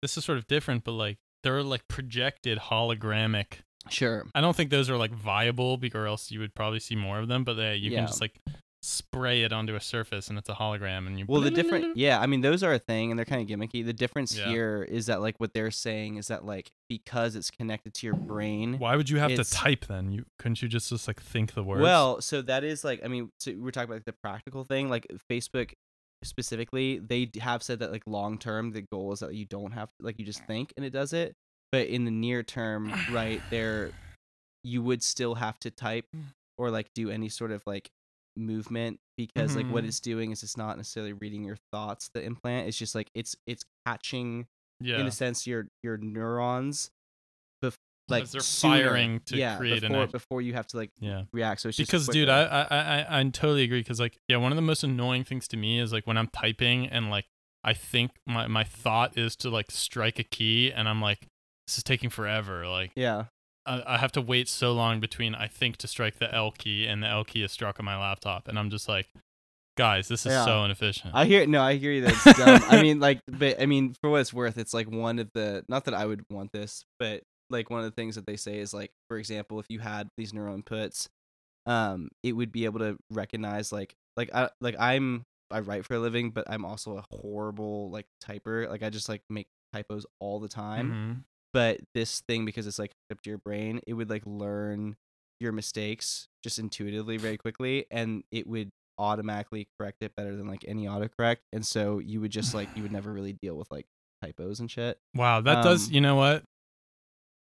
this is sort of different but like there are like projected hologramic sure i don't think those are like viable because or else you would probably see more of them but they, you Yeah. can just like spray it onto a surface and it's a hologram and you Well, the different, yeah, I mean, those are a thing, and they're kind of gimmicky. The difference Yeah. here is that, like, what they're saying is that, like, because it's connected to your brain. why would you have to type then you couldn't you just just like think the words Well, so that is like, I mean, so we're talking about like, the practical thing. Like Facebook specifically, they have said that like long term, the goal is that you don't have like you just think and it does it. But in the near term, right there, you would still have to type or like do any sort of like movement because like what Mhm. it's doing is it's not necessarily reading your thoughts. The implant it's just like it's it's catching yeah in a sense your your neurons. Bef- like As they're sooner. firing to yeah, create an before, act- before you have to like yeah react. So it's just because dude. I, I i i totally agree because like yeah one of the most annoying things to me is like when i'm typing and like i think my my thought is to like strike a key and i'm like this is taking forever like yeah. I, I have to wait so long between i think to strike the l key and the l key is struck on my laptop and i'm just like guys this is Yeah. so inefficient I hear no, I hear you. That's dumb. I mean, like, but I mean, for what it's worth, it's like one of the not that I would want this, but like one of the things that they say is like, for example, if you had these neural inputs, um, it would be able to recognize like like I like I'm I write for a living, but I'm also a horrible like typer. Like I just like make typos all the time. But this thing, because it's like up to your brain, it would like learn your mistakes just intuitively very quickly, and it would automatically correct it better than like any autocorrect, and so you would just like you would never really deal with like typos and shit. Wow, that does. Um, You know what?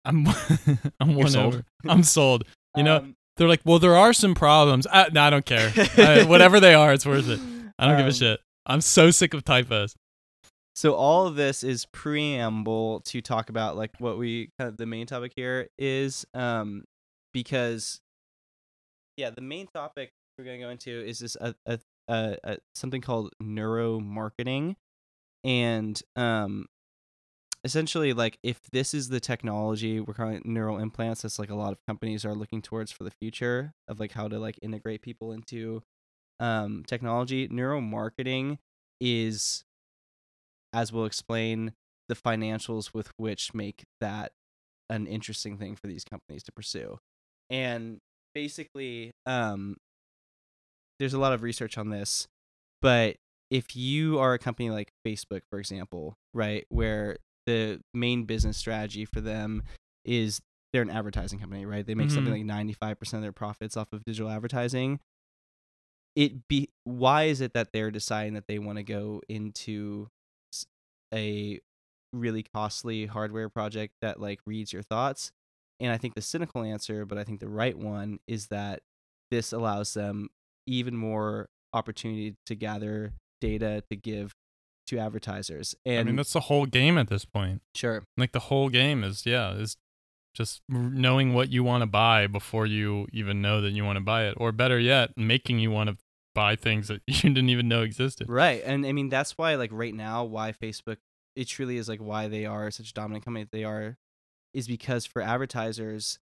I'm I'm one sold? over. I'm sold. You know, Um, they're like, well, there are some problems. Uh, no, I don't care. Uh, whatever they are, it's worth it. I don't give a Um, shit. I'm so sick of typos. So all of this is preamble to talk about like what we kind of the main topic here is um because yeah the main topic we're gonna go into is this a, a, a, a something called neuromarketing and um essentially like if this is the technology we're calling it neural implants that's like a lot of companies are looking towards for the future of like how to like integrate people into um technology neuromarketing is as we'll explain the financials with which make that an interesting thing for these companies to pursue. And basically um there's a lot of research on this but if you are a company like facebook for example right where the main business strategy for them is they're an advertising company right? They make something like 95% of their profits off of digital advertising. It be why is it that they're deciding that they want to go into a really costly hardware project that like reads your thoughts and i think the cynical answer but i think the right one is that this allows them even more opportunity to gather data to give to advertisers and I mean, that's the whole game at this point. sure Like the whole game is yeah, is just knowing what you want to buy before you even know that you want to buy it, or better yet, making you want to buy things that you didn't even know existed. Right. And I mean that's why like right now why Facebook it truly is like why they are such a dominant company that they are is because for advertisers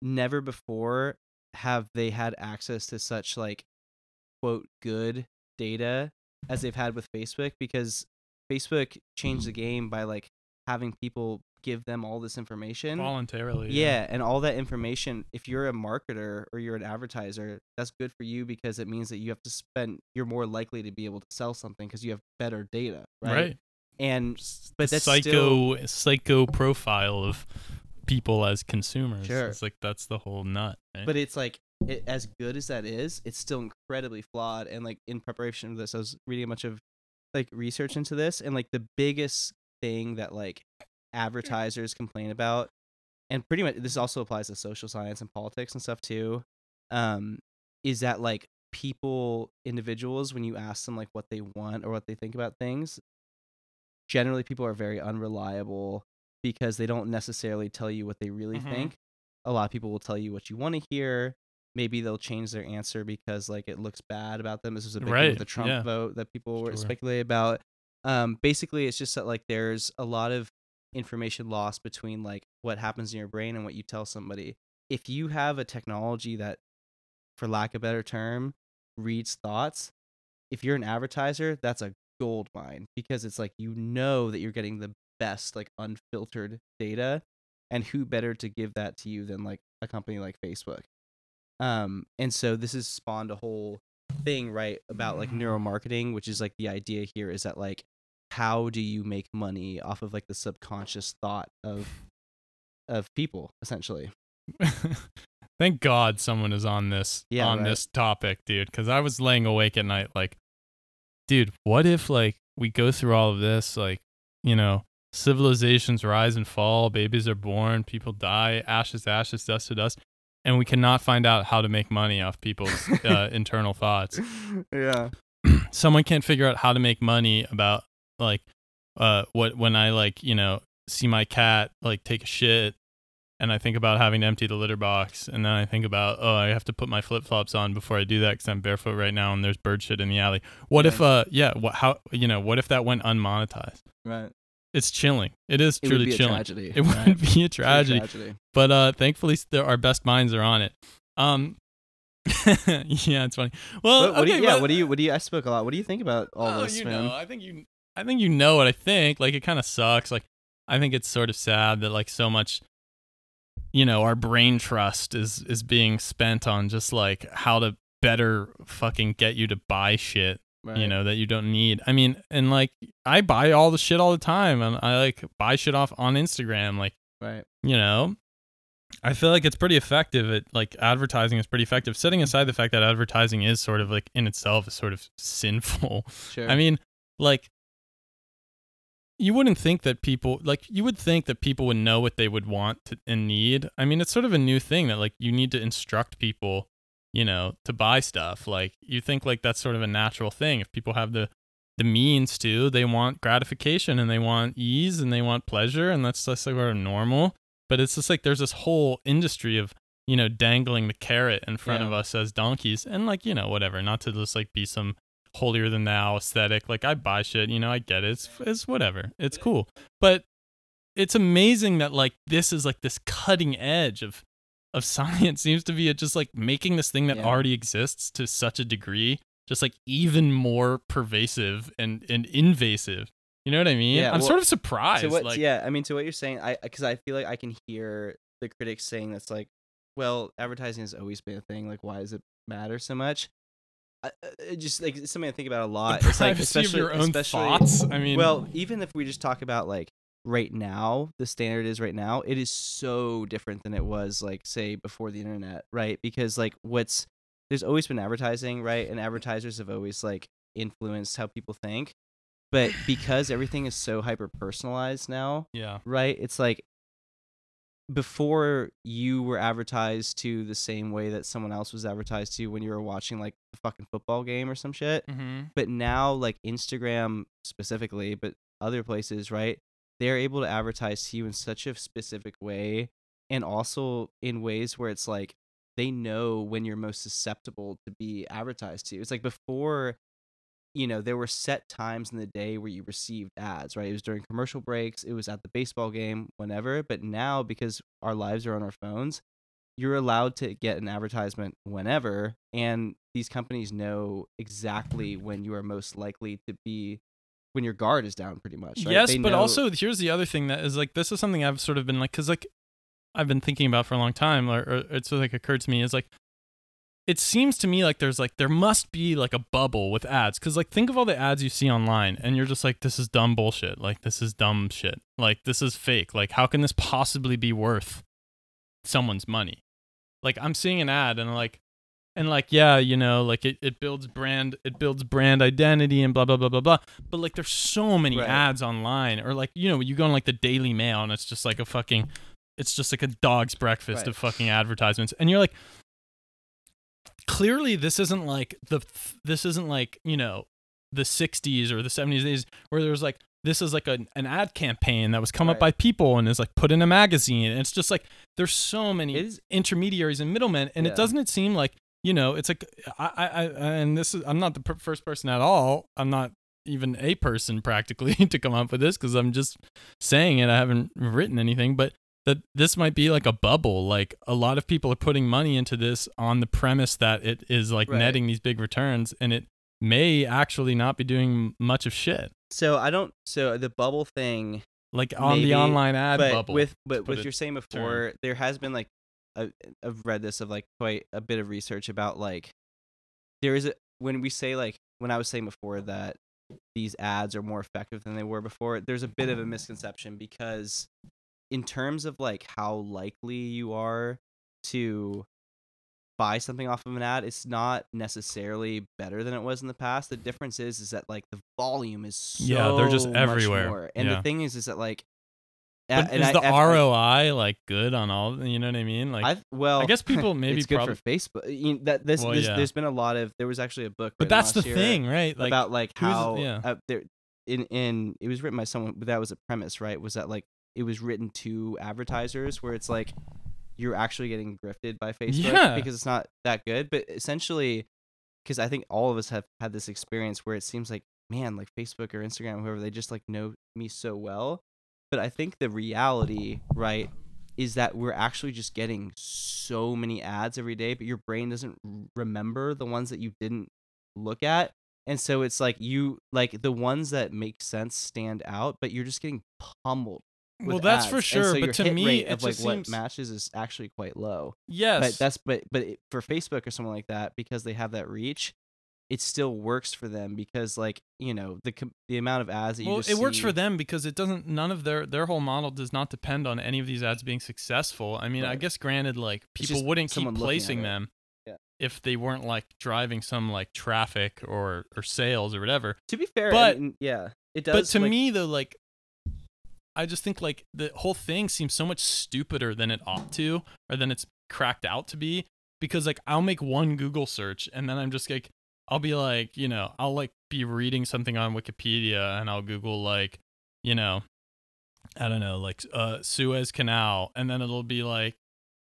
never before have they had access to such like quote good data as they've had with Facebook because Facebook changed the game by like having people give them all this information. Voluntarily. Yeah, and all that information, if you're a marketer or you're an advertiser, that's good for you because it means that you have to spend you're more likely to be able to sell something because you have better data, right? Right. And But that's psycho psycho profile of people as consumers. Sure. It's like that's the whole nut. Right? but it's like it, as good as that is, it's still incredibly flawed. And like in preparation for this, I was reading a bunch of like research into this, and like the biggest thing that like advertisers complain about, and pretty much this also applies to social science and politics and stuff too, um, is that like people, individuals, when you ask them like what they want or what they think about things, generally people are very unreliable because they don't necessarily tell you what they really Mhm. think. A lot of people will tell you what you want to hear. Maybe they'll change their answer because like it looks bad about them. This was a big thing Right, with the Trump yeah. vote that people were Sure. speculating about. Um, basically, it's just that like there's a lot of information loss between like what happens in your brain and what you tell somebody. If you have a technology that, for lack of a better term, reads thoughts, if you're an advertiser, that's a gold mine because it's like you know that you're getting the best like unfiltered data and who better to give that to you than like a company like Facebook. Um and so this has spawned a whole thing right about like neuromarketing which is like the idea here is that like how do you make money off of like the subconscious thought of of people essentially. Thank God someone is on this Yeah, on right. this topic, dude. Because I was laying awake at night, like, dude, what if like we go through all of this, like, you know, civilizations rise and fall, babies are born, people die, ashes, to ashes, dust to dust, and we cannot find out how to make money off people's uh, internal thoughts. yeah. someone can't figure out how to make money about like uh what when I like, you know, see my cat like take a shit and I think about having to empty the litter box and then I think about oh I have to put my flip-flops on before I do that cuz I'm barefoot right now and there's bird shit in the alley. What if Yeah. uh yeah, what how you know, what if that went unmonetized? Right. It's chilling. It is It truly would be chilling. a tragedy. It right? would be a tragedy tragedy. but uh thankfully there, our best minds are on it um yeah it's funny well What, what do okay, you, yeah, but- what do you what do you I spoke a lot. What do you think about all oh, this, you man? know i think you i think you know what i think like it kind of sucks like i think it's sort of sad that like so much you know our brain trust is is being spent on just like how to better fucking get you to buy shit you know that you don't need i mean and like i buy all the shit all the time and i like buy shit off on instagram like Right. you know I feel like it's pretty effective at like advertising is pretty effective. Setting aside the fact that advertising is sort of like in itself is sort of sinful. Sure. I mean, like you wouldn't think that people like you would think that people would know what they would want to, and need. I mean, it's sort of a new thing that like you need to instruct people, you know, to buy stuff. Like you think like that's sort of a natural thing. If people have the the means to, they want gratification and they want ease and they want pleasure and that's just like sort of normal. But it's just like there's this whole industry of you know dangling the carrot in front Yeah. of us as donkeys and like you know whatever. Not to just like be some holier than thou aesthetic. Like I buy shit, you know, I get it. It's, it's whatever. It's cool. But it's amazing that like this is like this cutting edge of of science seems to be just like making this thing that Yeah. already exists to such a degree just like even more pervasive and and invasive. You know what I mean? Yeah, I'm well, sort of surprised. what like, yeah i mean to what you're saying i because i feel like i can hear the critics saying that's like well advertising has always been a thing like why does it matter so much I, uh, it just like it's something i think about a the lot it's like especially your own thoughts. I mean, well even if we just talk about like right now the standard is right now it is so different than it was like say before the internet right? Because like what's there's always been advertising right? And advertisers have always like influenced how people think. But because everything is so hyper personalized now yeah, right? It's like before you were advertised to the same way that someone else was advertised to when you were watching like the fucking football game or some shit mm-hmm. but now like instagram specifically but other places right they're able to advertise to you in such a specific way and also in ways where it's like they know when you're most susceptible to be advertised to it's like before you know there were set times in the day where you received ads right it was during commercial breaks it was at the baseball game whenever but now because our lives are on our phones you're allowed to get an advertisement whenever and these companies know exactly when you are most likely to be when your guard is down pretty much right? Yes, They but know- also here's the other thing that is like this is something I've sort of been like because like I've been thinking about for a long time, or, or it's like occurred to me is like it seems to me like there's like there must be like a bubble with ads because like think of all the ads you see online and you're just like this is dumb bullshit. Like this is dumb shit. Like this is fake. Like how can this possibly be worth someone's money? Like i'm seeing an ad and like and like yeah you know like it, it builds brand it builds brand identity and blah blah blah blah blah. But like there's so many Right. ads online or like you know you go on like the daily mail and it's just like a fucking it's just like a dog's breakfast Right. of fucking advertisements and you're like clearly this isn't like the this isn't like you know the 60s or the 70s days where there's like this is like a, an ad campaign that was come up by people and is like put in a magazine. And it's just like there's so many is- intermediaries and middlemen and Yeah. it doesn't it seem like you know it's like I, I, I and this is i'm not the per- first person at all. I'm not even a person practically to come up with this because i'm just saying it. I haven't written anything but that this might be like a bubble like a lot of people are putting money into this on the premise that it is like Right. netting these big returns and it may actually not be doing much of shit so i don't so the bubble thing like on Maybe, the online ad but bubble with but with it you're saying before there has been like I, i've read this of like quite a bit of research about like there is a when we say like when i was saying before that these ads are more effective than they were before there's a bit of a misconception because in terms of like how likely you are to buy something off of an ad it's not necessarily better than it was in the past the difference is is that like the volume is so Yeah, they're just everywhere. more. and Yeah. the thing is is that like but and is I- the I've- roi like good on all you know what i mean like I've, well, I guess people maybe it's good prob- for Facebook. You know, that this, Well, this yeah. there's been a lot of there was actually a book, but that's the thing right like about like how yeah. uh, there in in it was written by someone, but that was a premise, right? Was that like it was written to advertisers where it's like you're actually getting grifted by Facebook Yeah. because it's not that good, but essentially because I think all of us have had this experience where it seems like man, like Facebook or Instagram, whoever, they just like know me so well. But I think the reality, right, is that we're actually just getting so many ads every day, but your brain doesn't remember the ones that you didn't look at. And so it's like you like the ones that make sense stand out, but you're just getting pummeled. Well that's for sure so but to me rate it of like what seems matches is actually quite low. yes But that's but but it, for Facebook or someone like that because they have that reach, it still works for them because like you know the the amount of ads that you well, it works see- for them because it doesn't. None of their their whole model does not depend on any of these ads being successful. I mean, I guess granted, like people wouldn't keep someone looking at placing them Yeah. if they weren't like driving some like traffic or or sales or whatever. To be fair, But- I mean, yeah, it does. but to like, me though, like I just think like the whole thing seems so much stupider than it ought to, or than it's cracked out to be. Because like I'll make one Google search and then I'm just like I'll be like, you know, I'll like be reading something on Wikipedia and I'll Google like, you know, I don't know, like uh Suez Canal, and then it'll be like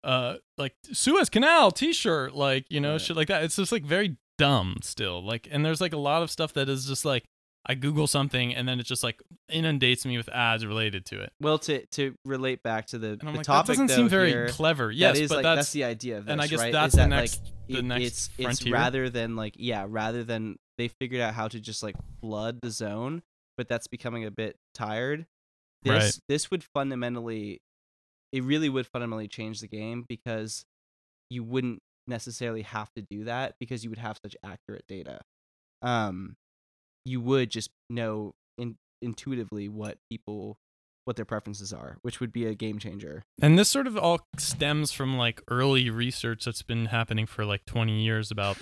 uh like Suez Canal t-shirt, like, you know, Right. shit like that. It's just like very dumb still. Like and there's like a lot of stuff that is just like I Google something and then it just like inundates me with ads related to it. well, to to relate back to the, And I'm the like, topic that doesn't though, seem very here, clever. that Yes, is, but like, that's, the idea of this, and I guess right? that's is the that, next like, the it- next it's, it's frontier. rather than like yeah rather than they figured out how to just like flood the zone but that's becoming a bit tired this Right. this would fundamentally it really would fundamentally change the game because you wouldn't necessarily have to do that because you would have such accurate data um you would just know in, intuitively what people what their preferences are which would be a game changer. And this sort of all stems from like early research that's been happening for like 20 years about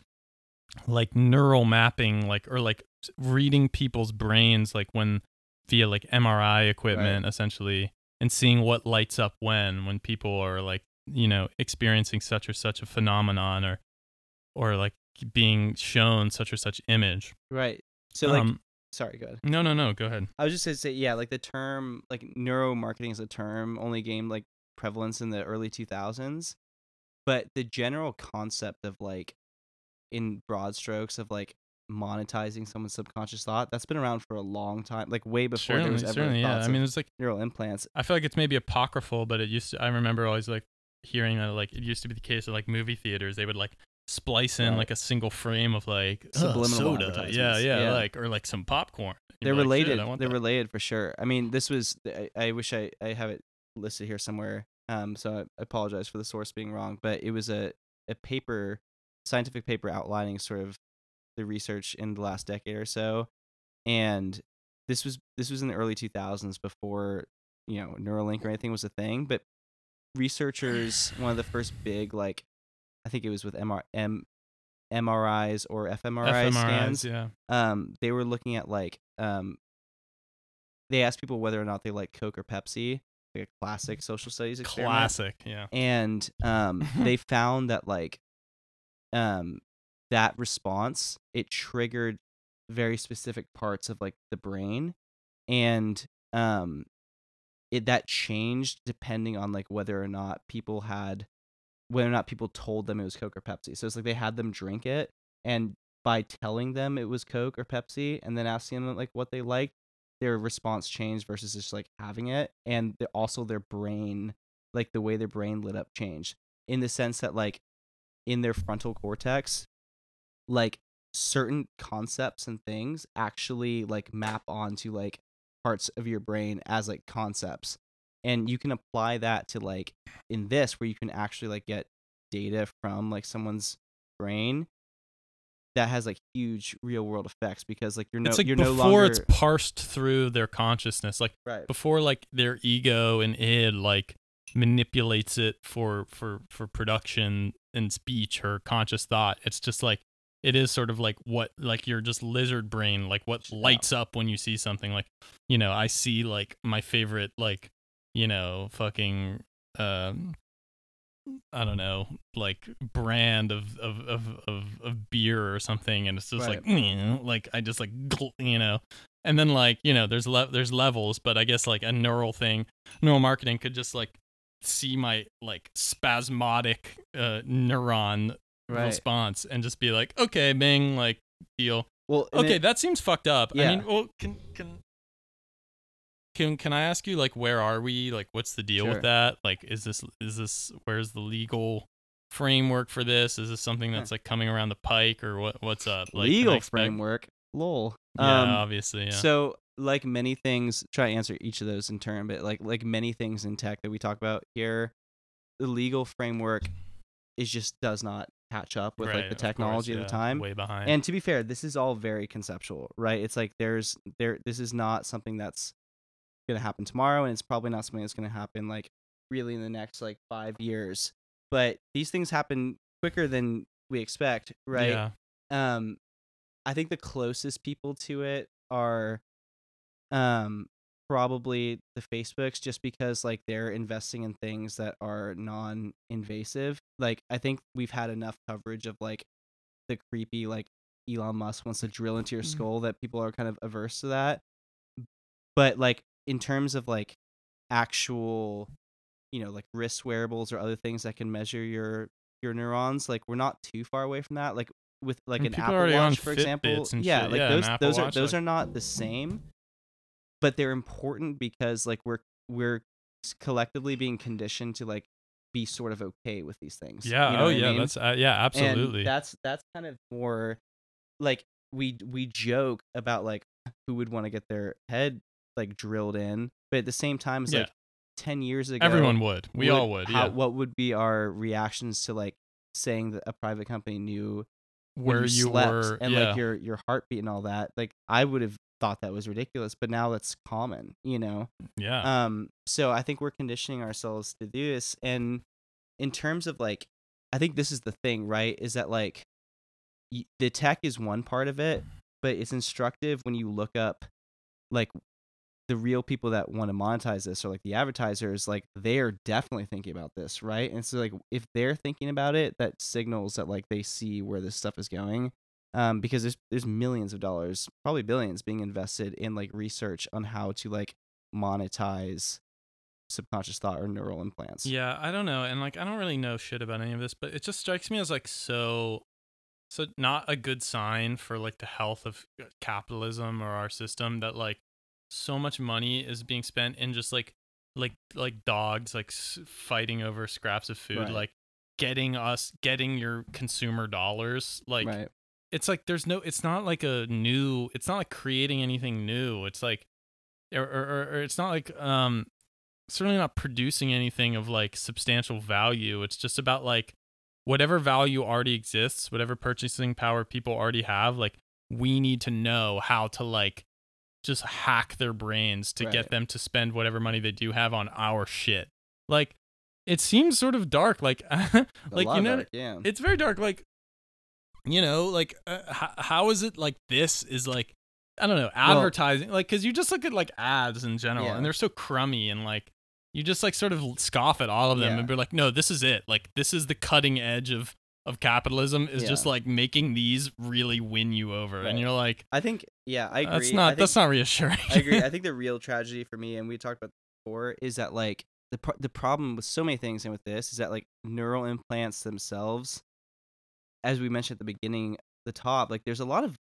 like neural mapping, like, or like reading people's brains, like when via like MRI equipment, essentially, and seeing what lights up when, when people are like, you know, experiencing such or such a phenomenon or, or like being shown such or such image. right so like um, sorry go ahead no, no, no, go ahead. I was just gonna say, yeah, like the term, like neuromarketing is a term, only gained like prevalence in the early 2000s, but the general concept of like, in broad strokes, of like monetizing someone's subconscious thought, that's been around for a long time, like way before there Certainly, was ever certainly, yeah. I mean, it's like, neural implants. I feel like it's maybe apocryphal, but it used to. I remember always like hearing that like it used to be the case of like movie theaters. They would like splice in Right. like a single frame of like Subliminal soda, yeah, yeah, yeah. like or like some popcorn. They're like, related. They're that." related for sure. I mean, this was. I, I wish I I have it listed here somewhere. Um, so I apologize for the source being wrong, but it was a a paper, scientific paper outlining sort of the research in the last decade or so, and this was this was in the early 2000s before you know Neuralink or anything was a thing, but researchers one of the first big like I think it was with MR, M, MRIs or fMRI fMRIs, scans yeah. um they were looking at like um they asked people whether or not they like coke or pepsi like a classic social studies experiment Classic, yeah. and um they found that like um that response it triggered very specific parts of like the brain and um it that changed depending on like whether or not people had whether or not people told them it was coke or pepsi. So it's like they had them drink it and by telling them it was coke or pepsi and then asking them like what they liked their response changed versus just like having it and also their brain like the way their brain lit up changed in the sense that like in their frontal cortex like certain concepts and things actually like map onto like parts of your brain as like concepts and you can apply that to like in this where you can actually like get data from like someone's brain that has like huge real world effects because like you're no it's like you're before no longer Before it's parsed through their consciousness, like right before like their ego and id like manipulates it for for for production and speech or conscious thought it's just like it is sort of like what like your just lizard brain like what Yeah. lights up when you see something like you know i see like my favorite like you know fucking um I don't know, like brand of of of of, of beer or something, and it's just like, "Mm," like I just like, you know, and then like you know, there's le- there's levels, but I guess like a neural thing, neural marketing could just like see my like spasmodic uh, neuron right response and just be like, okay, bing, like deal. well Okay, it- that seems fucked up. I Yeah. mean, well, can can can can I ask you like where are we? Like, what's the deal Sure. with that? Like, is this is this where's the legal framework for this? Is this something that's like coming around the pike or what? What's up? Like, legal framework lol Yeah, um, obviously. Yeah. So, like many things, try to answer each of those in turn, but like like many things in tech that we talk about here, the legal framework is just does not catch up with Right, like the of course, technology of, the time. Way behind. And to be fair, this is all very conceptual, right? It's like there's there this is not something that's gonna happen tomorrow, and it's probably not something that's gonna happen like really in the next like five years. But these things happen quicker than we expect, right? Yeah. Um, I think the closest people to it are, um, probably the Facebooks, just because like they're investing in things that are non-invasive. Like I think we've had enough coverage of like the creepy like Elon Musk wants to drill into your Mhm. skull that people are kind of averse to that. But like in terms of like actual, you know, like wrist wearables or other things that can measure your your neurons, like we're not too far away from that. Like with like And an Apple are already on Watch, for example, Fitbits and yeah, shit. like Yeah, those those are those like- are not the same, but they're important because like we're we're collectively being conditioned to like be sort of okay with these things. Yeah. you know oh what I yeah. mean? That's uh, yeah. Absolutely. And that's that's kind of more like we we joke about like who would want to get their head like drilled in, but at the same time, it's Yeah. like ten years ago, Everyone would. We all would. how- Yeah. What would be our reactions to like saying that a private company knew Where you, you slept were. and yeah. like your your heartbeat and all that? Like I would have thought that was ridiculous, but now that's common, you know. yeah. Um, so I think we're conditioning ourselves to do this. And in terms of like, I think this is the thing, right? Is that like y- the tech is one part of it, but it's instructive when you look up like the real people that want to monetize this or like the advertisers, like they're definitely thinking about this, right? And so like if they're thinking about it, that signals that like they see where this stuff is going. Um, because there's there's millions of dollars, probably billions, being invested in like research on how to like monetize subconscious thought or neural implants. Yeah, I don't know, and like I don't really know shit about any of this, but it just strikes me as like so, so not a good sign for like the health of uh, capitalism or our system that like so much money is being spent in just like like like dogs like s- fighting over scraps of food, Right. like getting us getting your consumer dollars, like right. it's like there's no it's not like a new it's not like creating anything new it's like or, or- or it's not like um certainly not producing anything of like substantial value it's just about like whatever value already exists whatever purchasing power people already have like we need to know how to like just hack their brains to Right. get them to spend whatever money they do have on our shit like it seems sort of dark like like you know yeah. it's very dark like you know like uh, how, how is it like this is like i don't know advertising like because you just look at like ads in general Yeah. and they're so crummy and like you just like sort of scoff at all of them Yeah. and be like no this is it like this is the cutting edge of of capitalism is just like making these really win you over Right. and you're like I think yeah, I agree. that's not think- that's not reassuring I agree. I think the real tragedy for me, and we talked about this before, is that like the pro- the problem with so many things and with this is that like neural implants themselves, as we mentioned at the beginning, the top, like there's a lot of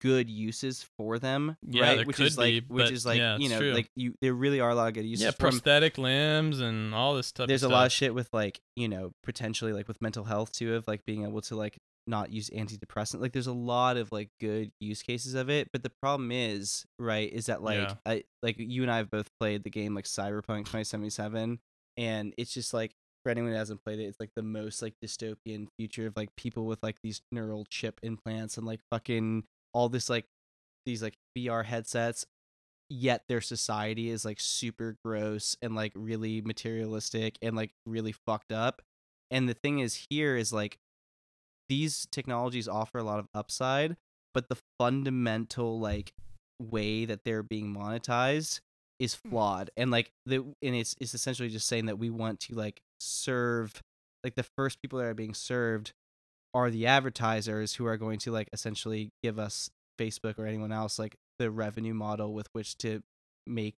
good uses for them, Yeah, right? which is like be, which but is like yeah, you know true. like you there really are a lot of good uses. yeah prosthetic limbs and all this stuff There's a lot of shit with like you know potentially like with mental health too of like being able to like not use antidepressant like there's a lot of like good use cases of it but the problem is right is that like Yeah. I like you and I have both played the game like Cyberpunk 2077 and it's just like for anyone who hasn't played it it's like the most like dystopian future of like people with like these neural chip implants and like fucking all this like these like VR headsets yet their society is like super gross and like really materialistic and like really fucked up. And the thing is here is like these technologies offer a lot of upside, but the fundamental like way that they're being monetized is hmm. flawed. And like the and it's it's essentially just saying that we want to like serve like the first people that are being served are the advertisers who are going to like essentially give us Facebook or anyone else like the revenue model with which to make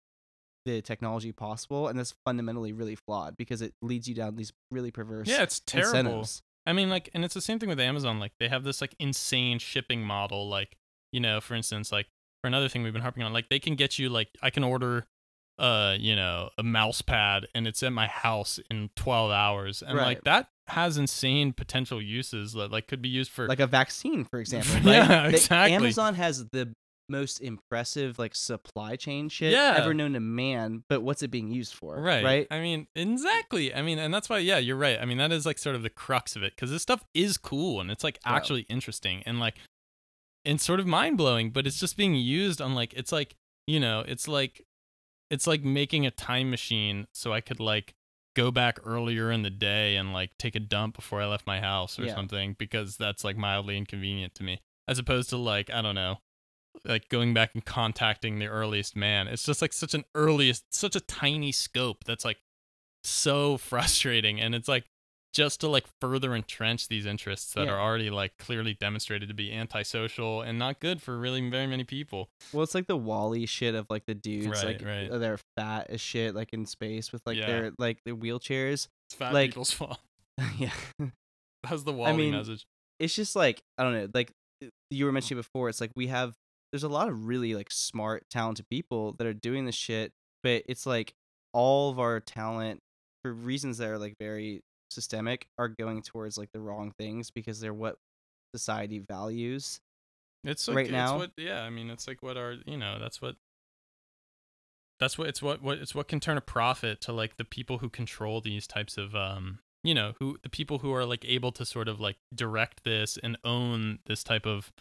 the technology possible and that's fundamentally really flawed because it leads you down these really perverse yeah it's terrible incentives. I mean, like, and it's the same thing with Amazon. Like, they have this like insane shipping model. Like, you know, for instance, like for another thing we've been harping on, like they can get you like I can order, uh, you know, a mouse pad and it's at my house in twelve hours, and Right. like that has insane potential uses that like could be used for like a vaccine for example right? Yeah, They- exactly. amazon has the most impressive like supply chain shit Yeah. ever known to man, but what's it being used for? Right. Right? I mean, exactly. I mean, and that's why, yeah, you're right. I mean, that is like sort of the crux of it because this stuff is cool and it's like actually interesting and like, and sort of mind blowing, but it's just being used on like, it's like, you know, it's like, it's like making a time machine so I could like go back earlier in the day and like take a dump before I left my house or Yeah. something because that's like mildly inconvenient to me as opposed to like, I don't know, like going back and contacting the earliest man. It's just like such an earliest, such a tiny scope that's like so frustrating. And it's like just to like further entrench these interests that Yeah. are already like clearly demonstrated to be antisocial and not good for really very many people. Well, it's like the WALL-E shit of like the dudes Right, like right. uh, they're fat as shit like in space with like Yeah. their like their wheelchairs. It's fat Like- people's fault. yeah. That's the WALL-E mean, message. It's just like I don't know, like you were mentioning before, it's like we have there's a lot of really like smart, talented people that are doing this shit, but it's like all of our talent for reasons that are like very systemic are going towards like the wrong things because they're what society values. It's like, right it's now- what yeah, I mean it's like what are you know, that's what that's what it's what what it's what can turn a profit to like the people who control these types of um you know, who the people who are like able to sort of like direct this and own this type of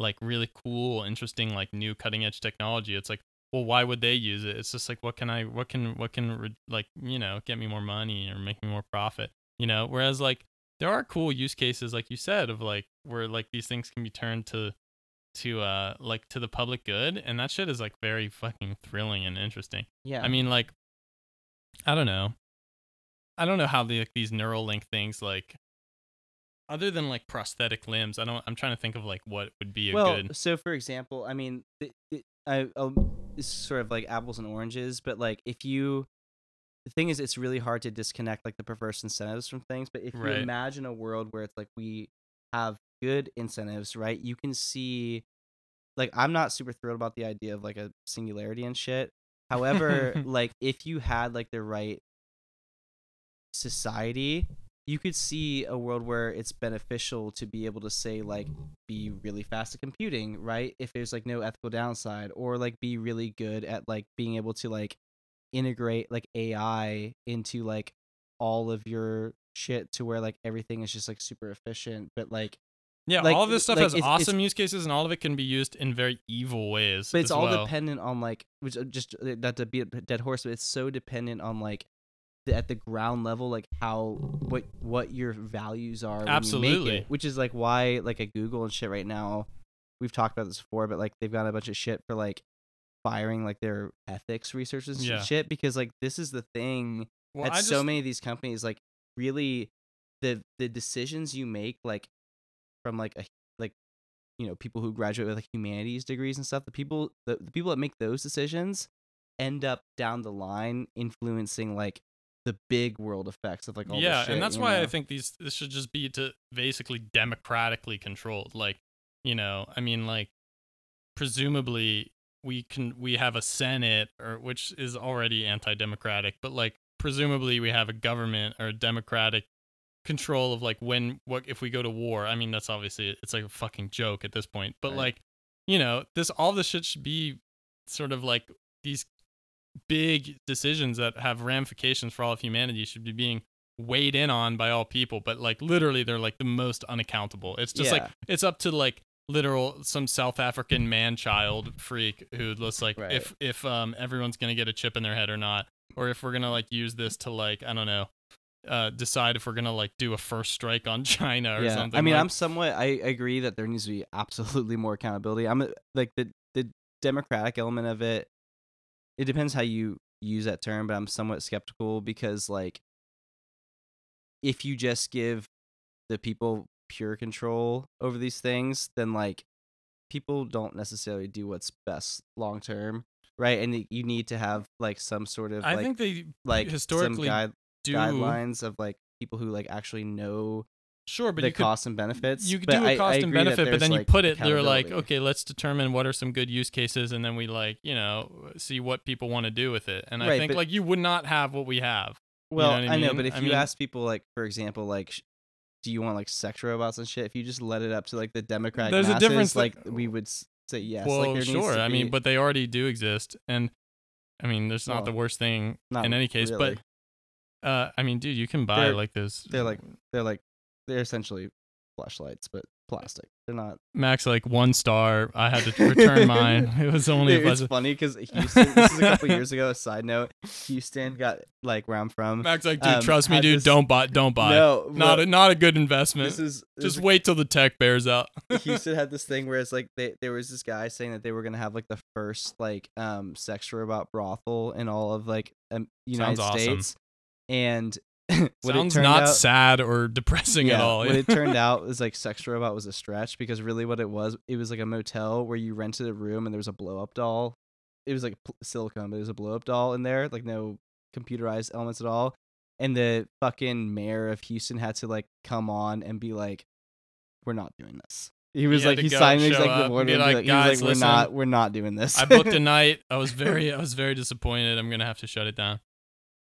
like really cool, interesting like new cutting edge technology. It's like well, why would they use it? It's just like what can I what can what can re- like, you know, get me more money or make me more profit, you know? Whereas like there are cool use cases like you said of like where like these things can be turned to to uh like to the public good and that shit is like very fucking thrilling and interesting. Yeah. I mean like I don't know. I don't know how the like, these neural link things like other than like prosthetic limbs, I don't I'm trying to think of like what would be a well, good so for example, I mean, th- it, I, I'll, this sort of like apples and oranges, but like if you, the thing is, it's really hard to disconnect like the perverse incentives from things. But if Right. you imagine a world where it's like we have good incentives, right? You can see, like, I'm not super thrilled about the idea of like a singularity and shit. However, like if you had like the right society you could see a world where it's beneficial to be able to say like be really fast at computing right if there's like no ethical downside or like be really good at like being able to like integrate like ai into like all of your shit to where like everything is just like super efficient but like Yeah, like, all of this stuff like, has it's- it's- awesome use cases and all of it can be used in very evil ways. but it's all well. dependent on like which uh, just uh, not to be a dead horse but it's so dependent on like the, at the ground level like how what what your values are when you make Absolutely. it, which is like why like at google and shit right now we've talked about this before but like they've got a bunch of shit for like firing like their ethics researchers and Yeah. shit because like this is the thing Well, at I so many of these companies like really the the decisions you make like from like a like you know people who graduate with like humanities degrees and stuff the people the, the people that make those decisions end up down the line influencing like the big world effects of like all yeah, this shit, and that's why I think these this should just be to basically democratically controlled. Like, you know, I mean, like, presumably we can we have a senate or which is already anti-democratic, but like presumably we have a government or a democratic control of like when what if we go to war. I mean, that's obviously it's like a fucking joke at this point, but Right. like, you know, this all this shit should be sort of like these big decisions that have ramifications for all of humanity should be being weighed in on by all people but like literally they're like the most unaccountable. It's just like it's up to like literal some south african man child freak who looks like Right. if if um everyone's gonna get a chip in their head or not or if we're gonna like use this to like i don't know uh decide if we're gonna like do a first strike on china or yeah. something i mean like, i'm somewhat i agree that there needs to be absolutely more accountability. I'm like the the democratic element of it it depends how you use that term but i'm somewhat skeptical because like if you just give the people pure control over these things then like people don't necessarily do what's best long term right? And you need to have like some sort of i like think they like historically some guide, do guidelines of like people who like actually know sure but the you could costs and benefits. you could do a cost and agree that benefit, but then you like, put it. They're like, okay, let's determine what are some good use cases, and then we like, you know, see what people want to do with it. And I think but- like you would not have what we have. Well, what I I, know, but if I you mean- ask people, like for example, like, do you want like sex robots and shit? If you just let it up to like the Democratic There's a difference, like like- we would say yes. well, like, sure. I mean, but they already do exist, and I mean, there's not Well, the worst thing not in any case. really. But uh, I mean, dude, you can buy They're- like those. they're like they're like they're essentially flashlights, but plastic. They're not. Max like one star. I had to return mine. It was only Dude, it's funny because Houston. this is a couple years ago. A side note: Houston got like where I'm from. Max like, dude, um, trust me, dude, this- don't buy, don't buy. No, not a, not a good investment. this is this Just is- wait till the tech bears out. Houston had this thing where it's like they, there was this guy saying that they were gonna have like the first like um sex robot brothel in all of like um, United Sounds awesome. States, and what Sounds not out, sad or depressing at all. what it turned out was like sex robot was a stretch because really what it was it was like a motel where you rented a room and there was a blow up doll. It was like silicone, but it was a blow up doll in there, like no computerized elements at all. And the fucking mayor of Houston had to like come on and be like, "We're not doing this." He was had like, he signed an executive order like, like, he was like, "We're listen, not, we're not doing this." I booked a night. I was very, I was very disappointed. I'm gonna have to shut it down.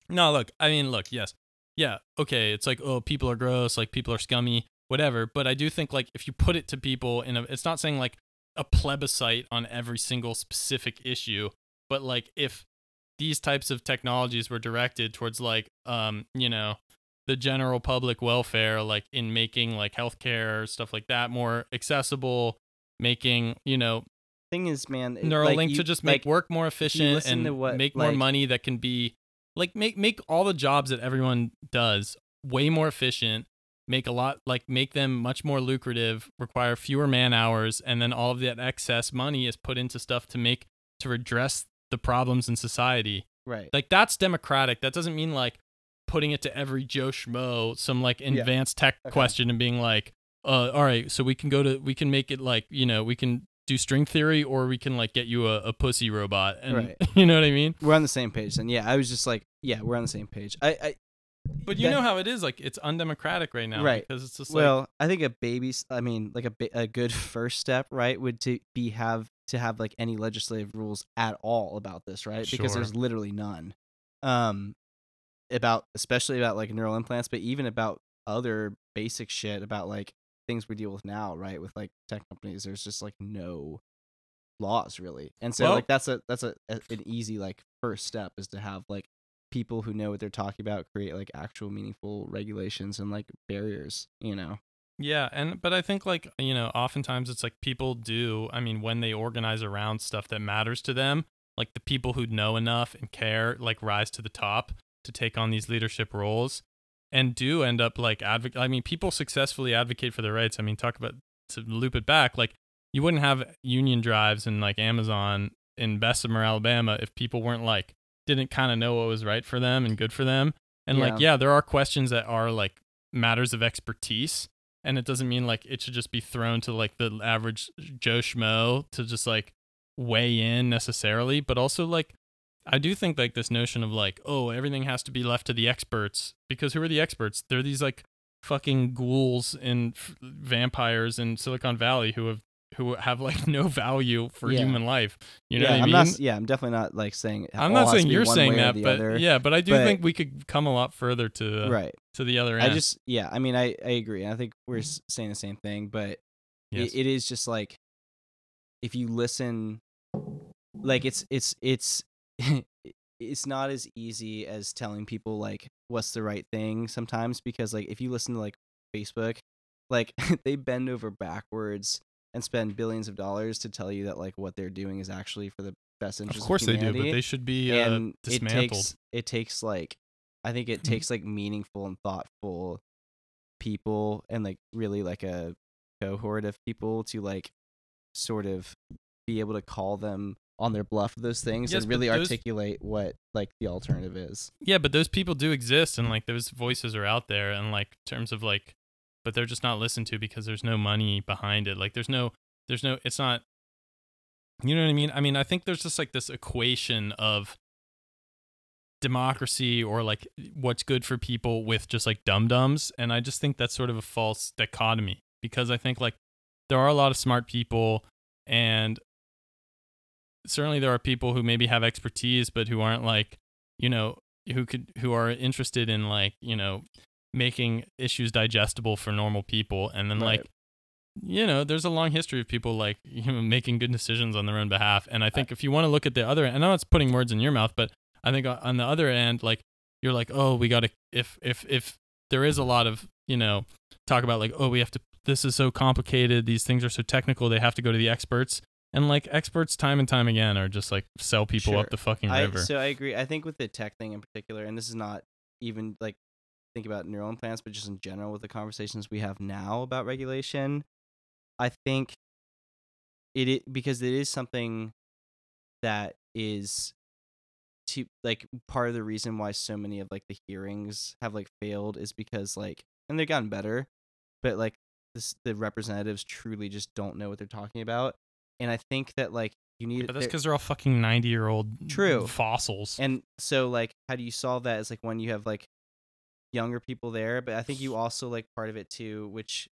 No, look. I mean, look. Yes, yeah. Okay. It's like, oh, people are gross. Like people are scummy. Whatever. But I do think like if you put it to people in a, it's not saying like a plebiscite on every single specific issue, but like if these types of technologies were directed towards like, um, you know, the general public welfare, like in making like healthcare stuff like that more accessible, making you know Thing is, man, Neuralink like, you- to just make like, work more efficient and what, make more like- money that can be like make make all the jobs that everyone does way more efficient make a lot like make them much more lucrative require fewer man hours and then all of that excess money is put into stuff to make to redress the problems in society right. like that's democratic that doesn't mean like putting it to every joe schmo some like advanced tech Okay. question and being like uh all right so we can go to we can make it like you know we can do string theory or we can like get you a, a pussy robot and Right. you know what i mean we're on the same page. Then, yeah, I was just like, yeah, we're on the same page. I, I but you that- know how it is like it's undemocratic right now Right. because it's just like well, I think a baby's. I mean, like a a good first step, right, would to be have to have like any legislative rules at all about this, right? Because there's literally none. Um, about especially about like neural implants, but even about other basic shit about like things we deal with now, right? With like tech companies, there's just like no laws really, and so Well- like that's a that's a, a an easy like first step is to have like people who know what they're talking about create like actual meaningful regulations and like barriers, you know. Yeah, and but I think like you know, oftentimes it's like people do. I mean, when they organize around stuff that matters to them, like the people who know enough and care, like rise to the top to take on these leadership roles, and do end up like advocate. I mean, people successfully advocate for their rights. I mean, talk about to loop it back, like you wouldn't have union drives and like Amazon in Bessemer, Alabama, if people weren't like didn't kind of know what was right for them and good for them. And like, Yeah. yeah, there are questions that are like matters of expertise and it doesn't mean like it should just be thrown to like the average joe schmo to just like weigh in necessarily but also like i do think like this notion of like oh everything has to be left to the experts because who are the experts they're these like fucking ghouls and f- vampires in silicon valley who have who have like no value for Yeah. human life you know yeah, what i I'm mean not. Yeah, I'm definitely not like saying. i'm not saying you're saying that but other. yeah but i do but- think we could come a lot further to right. to the other end I just yeah. I mean, I I agree. I think we're saying the same thing, but Yes. it, it is just like if you listen, like it's it's it's it's not as easy as telling people like what's the right thing sometimes because like if you listen to like Facebook, like they bend over backwards and spend billions of dollars to tell you that like what they're doing is actually for the best interest. of course they do but they should be uh, and it takes it takes like I think it Mhm. takes like meaningful and thoughtful people and like really like a cohort of people to like sort of be able to call them on their bluff of those things Yes, and really those- articulate what like the alternative is. Yeah, but those people do exist and like those voices are out there and like in terms of like but they're just not listened to because there's no money behind it. Like there's no there's no it's not you know what I mean? I mean, I think there's just like this equation of democracy or like what's good for people with just like dum dums and I just think that's sort of a false dichotomy because I think like there are a lot of smart people and certainly there are people who maybe have expertise but who aren't like you know who could who are interested in like you know making issues digestible for normal people and then Right. like you know, there's a long history of people like you know making good decisions on their own behalf. And I think if you want to look at the other, and I know it's putting words in your mouth, but I think on the other end, like you're like, oh, we got to if if if there is a lot of you know talk about like, oh, we have to. This is so complicated. These things are so technical. They have to go to the experts. And like experts, time and time again, are just like sell people Sure. up the fucking I, river. so I agree. I think with the tech thing in particular, and this is not even like think about neural implants, but just in general with the conversations we have now about regulation, I think it, it because it is something that is to like part of the reason why so many of like the hearings have like failed is because like and they've gotten better, but like this the representatives truly just don't know what they're talking about, and I think that like you need but that's because they're all fucking ninety year old True. fossils. and so like how do you solve that is like when you have like younger people there, but I think you also like part of it too, which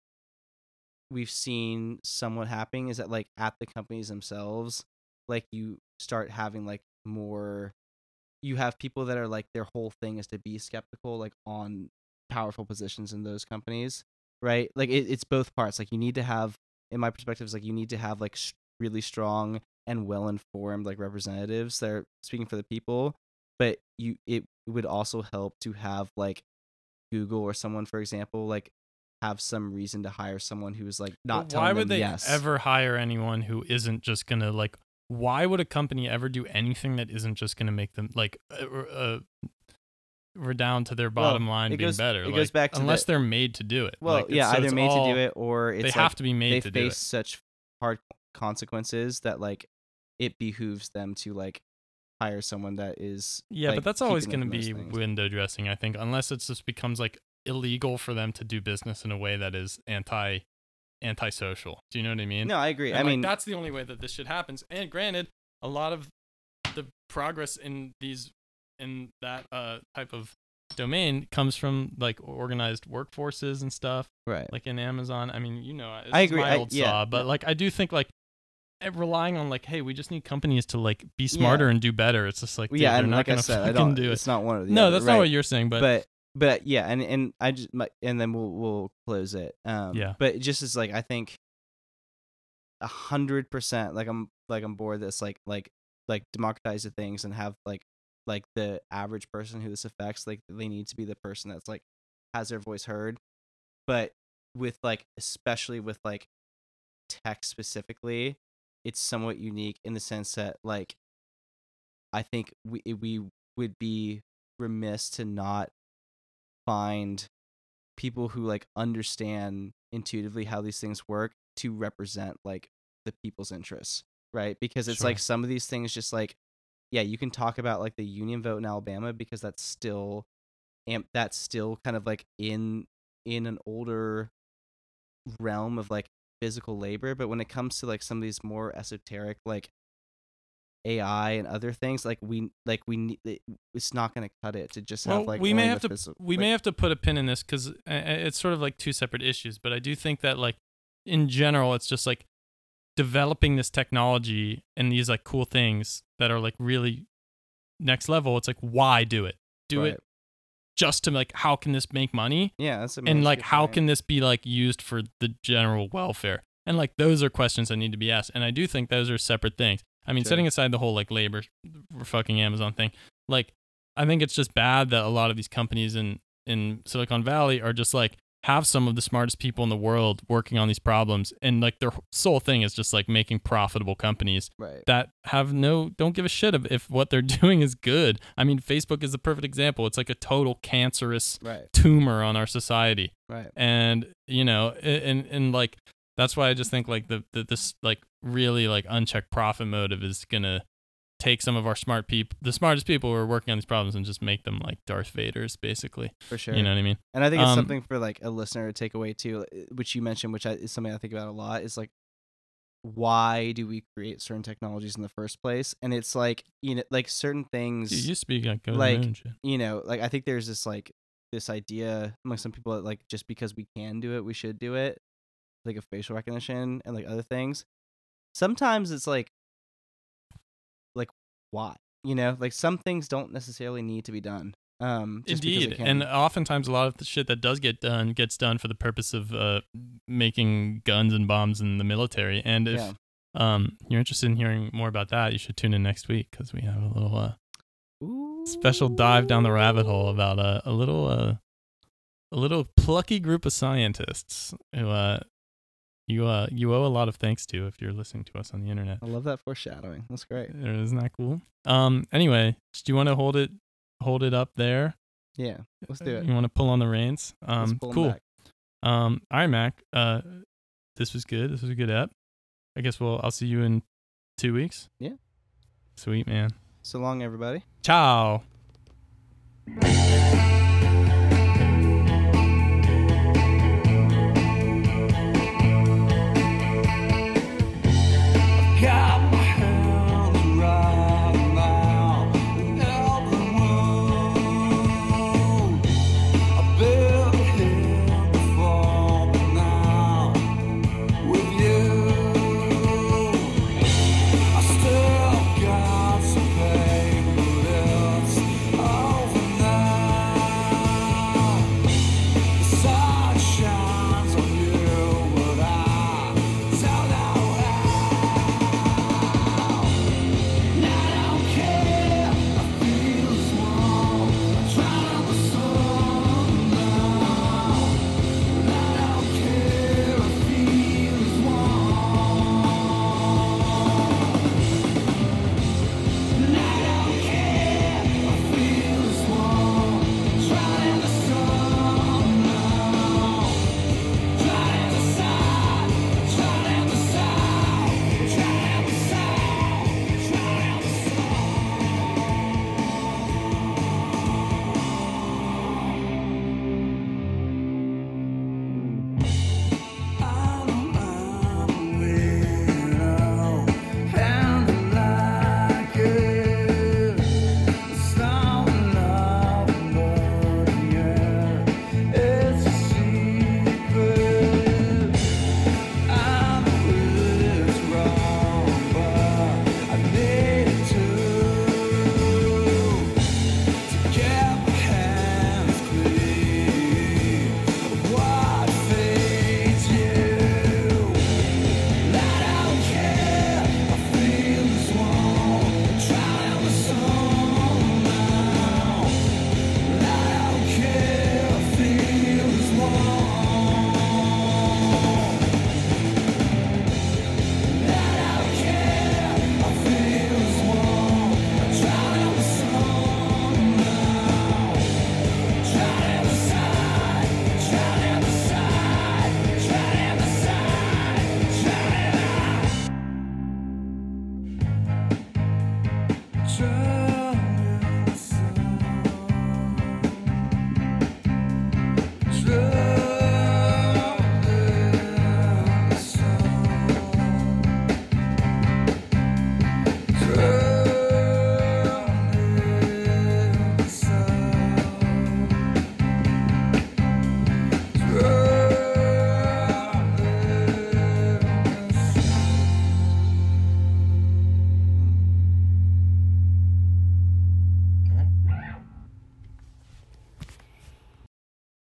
we've seen somewhat happening is that like at the companies themselves, like you start having like more you have people that are like their whole thing is to be skeptical like on powerful positions in those companies, right? Like it, it's both parts. Like you need to have in my perspective is like you need to have like really strong and well informed like representatives that are speaking for the people but you it would also help to have like google or someone for example like have some reason to hire someone who's like not telling why them would they yes. ever hire anyone who isn't just gonna like why would a company ever do anything that isn't just gonna make them like uh, uh redound to their Well, bottom line it being goes- better? it like, goes back to unless the- they're made to do it. Well Like, yeah so either made all- to do it or it's they like, have to be made they to do face it such hard consequences that like it behooves them to like hire someone that is yeah like, but that's always gonna be things. window dressing i think unless it just becomes like illegal for them to do business in a way that is anti antisocial do you know what i mean no i agree And, i like, mean that's the only way that this shit happens. And granted, a lot of the progress in these in that uh type of domain comes from like organized workforces and stuff, right like in Amazon. I mean, you know, I agree, my I- yeah, saw, but like I do think like relying on like, hey, we just need companies to like be smarter and do better. It's just like, dude, yeah they're and not like i gonna said i don't do it. it's not one of the No, other, that's right? not what you're saying, but, but but yeah and and i just my, and then we'll we'll close it um Yeah. but just as like i think a hundred percent like i'm like i'm bored this like like like democratize the things and have like like the average person who this affects like they need to be the person that's like has their voice heard but with like especially with like tech specifically it's somewhat unique in the sense that like i think we eh, we would be remiss to not find people who like understand intuitively how these things work to represent like the people's interests right? Because it's like some of these things just like yeah you can talk about like the union vote in alabama because that's still amp that's still kind of like in in an older realm of like physical labor but when it comes to like some of these more esoteric like ai and other things like we like we need it's not going to cut it to just well, have like we may have to physi- we like- may have to put a pin in this because it's sort of like two separate issues. But I do think that like in general, it's just like developing this technology and these like cool things that are like really next level. It's like why do it? Do Right. it just to like how can this make money yeah that's, mean, and like how point. can this be like used for the general welfare and like those are questions that need to be asked and i do think those are separate things i mean Sure. setting aside the whole like labor for fucking amazon thing like i think it's just bad that a lot of these companies in in silicon valley are just like have some of the smartest people in the world working on these problems and like their sole thing is just like making profitable companies right. that have no don't give a shit if, if what they're doing is good. I mean facebook is the perfect example. It's like a total cancerous right. tumor on our society. Right. And you know and and like that's why i just think like the, the this like really like unchecked profit motive is gonna take some of our smart people the smartest people who are working on these problems and just make them like darth vaders basically for sure you know what i mean And I think it's Um, something for like a listener to take away too, uh, which you mentioned, which I, is something I think about a lot. Is like, why do we create certain technologies in the first place? And it's like you know, like certain things, you, you speak like go to the like, shit. you know, like I think there's this like this idea among some people that like just because we can do it, we should do it, like a facial recognition and like other things. Sometimes it's like, like why? You know, like some things don't necessarily need to be done. Um, just Indeed, and oftentimes a lot of the shit that does get done gets done for the purpose of uh, making guns and bombs in the military. And if Yeah. um you're interested in hearing more about that, you should tune in next week because we have a little uh, special dive down the rabbit hole about a, a little uh, a little plucky group of scientists who uh you uh you owe a lot of thanks to if you're listening to us on the internet. I love that foreshadowing. That's great. Isn't that cool? Um. Anyway, do you want to hold it hold it up there? Yeah. Let's do it. You want to pull on the reins? Um. Cool. Um. All right, Mac. Uh, this was good. This was a good app. I guess we'll I'll see you in two weeks. Yeah. Sweet man. So long, everybody. Ciao.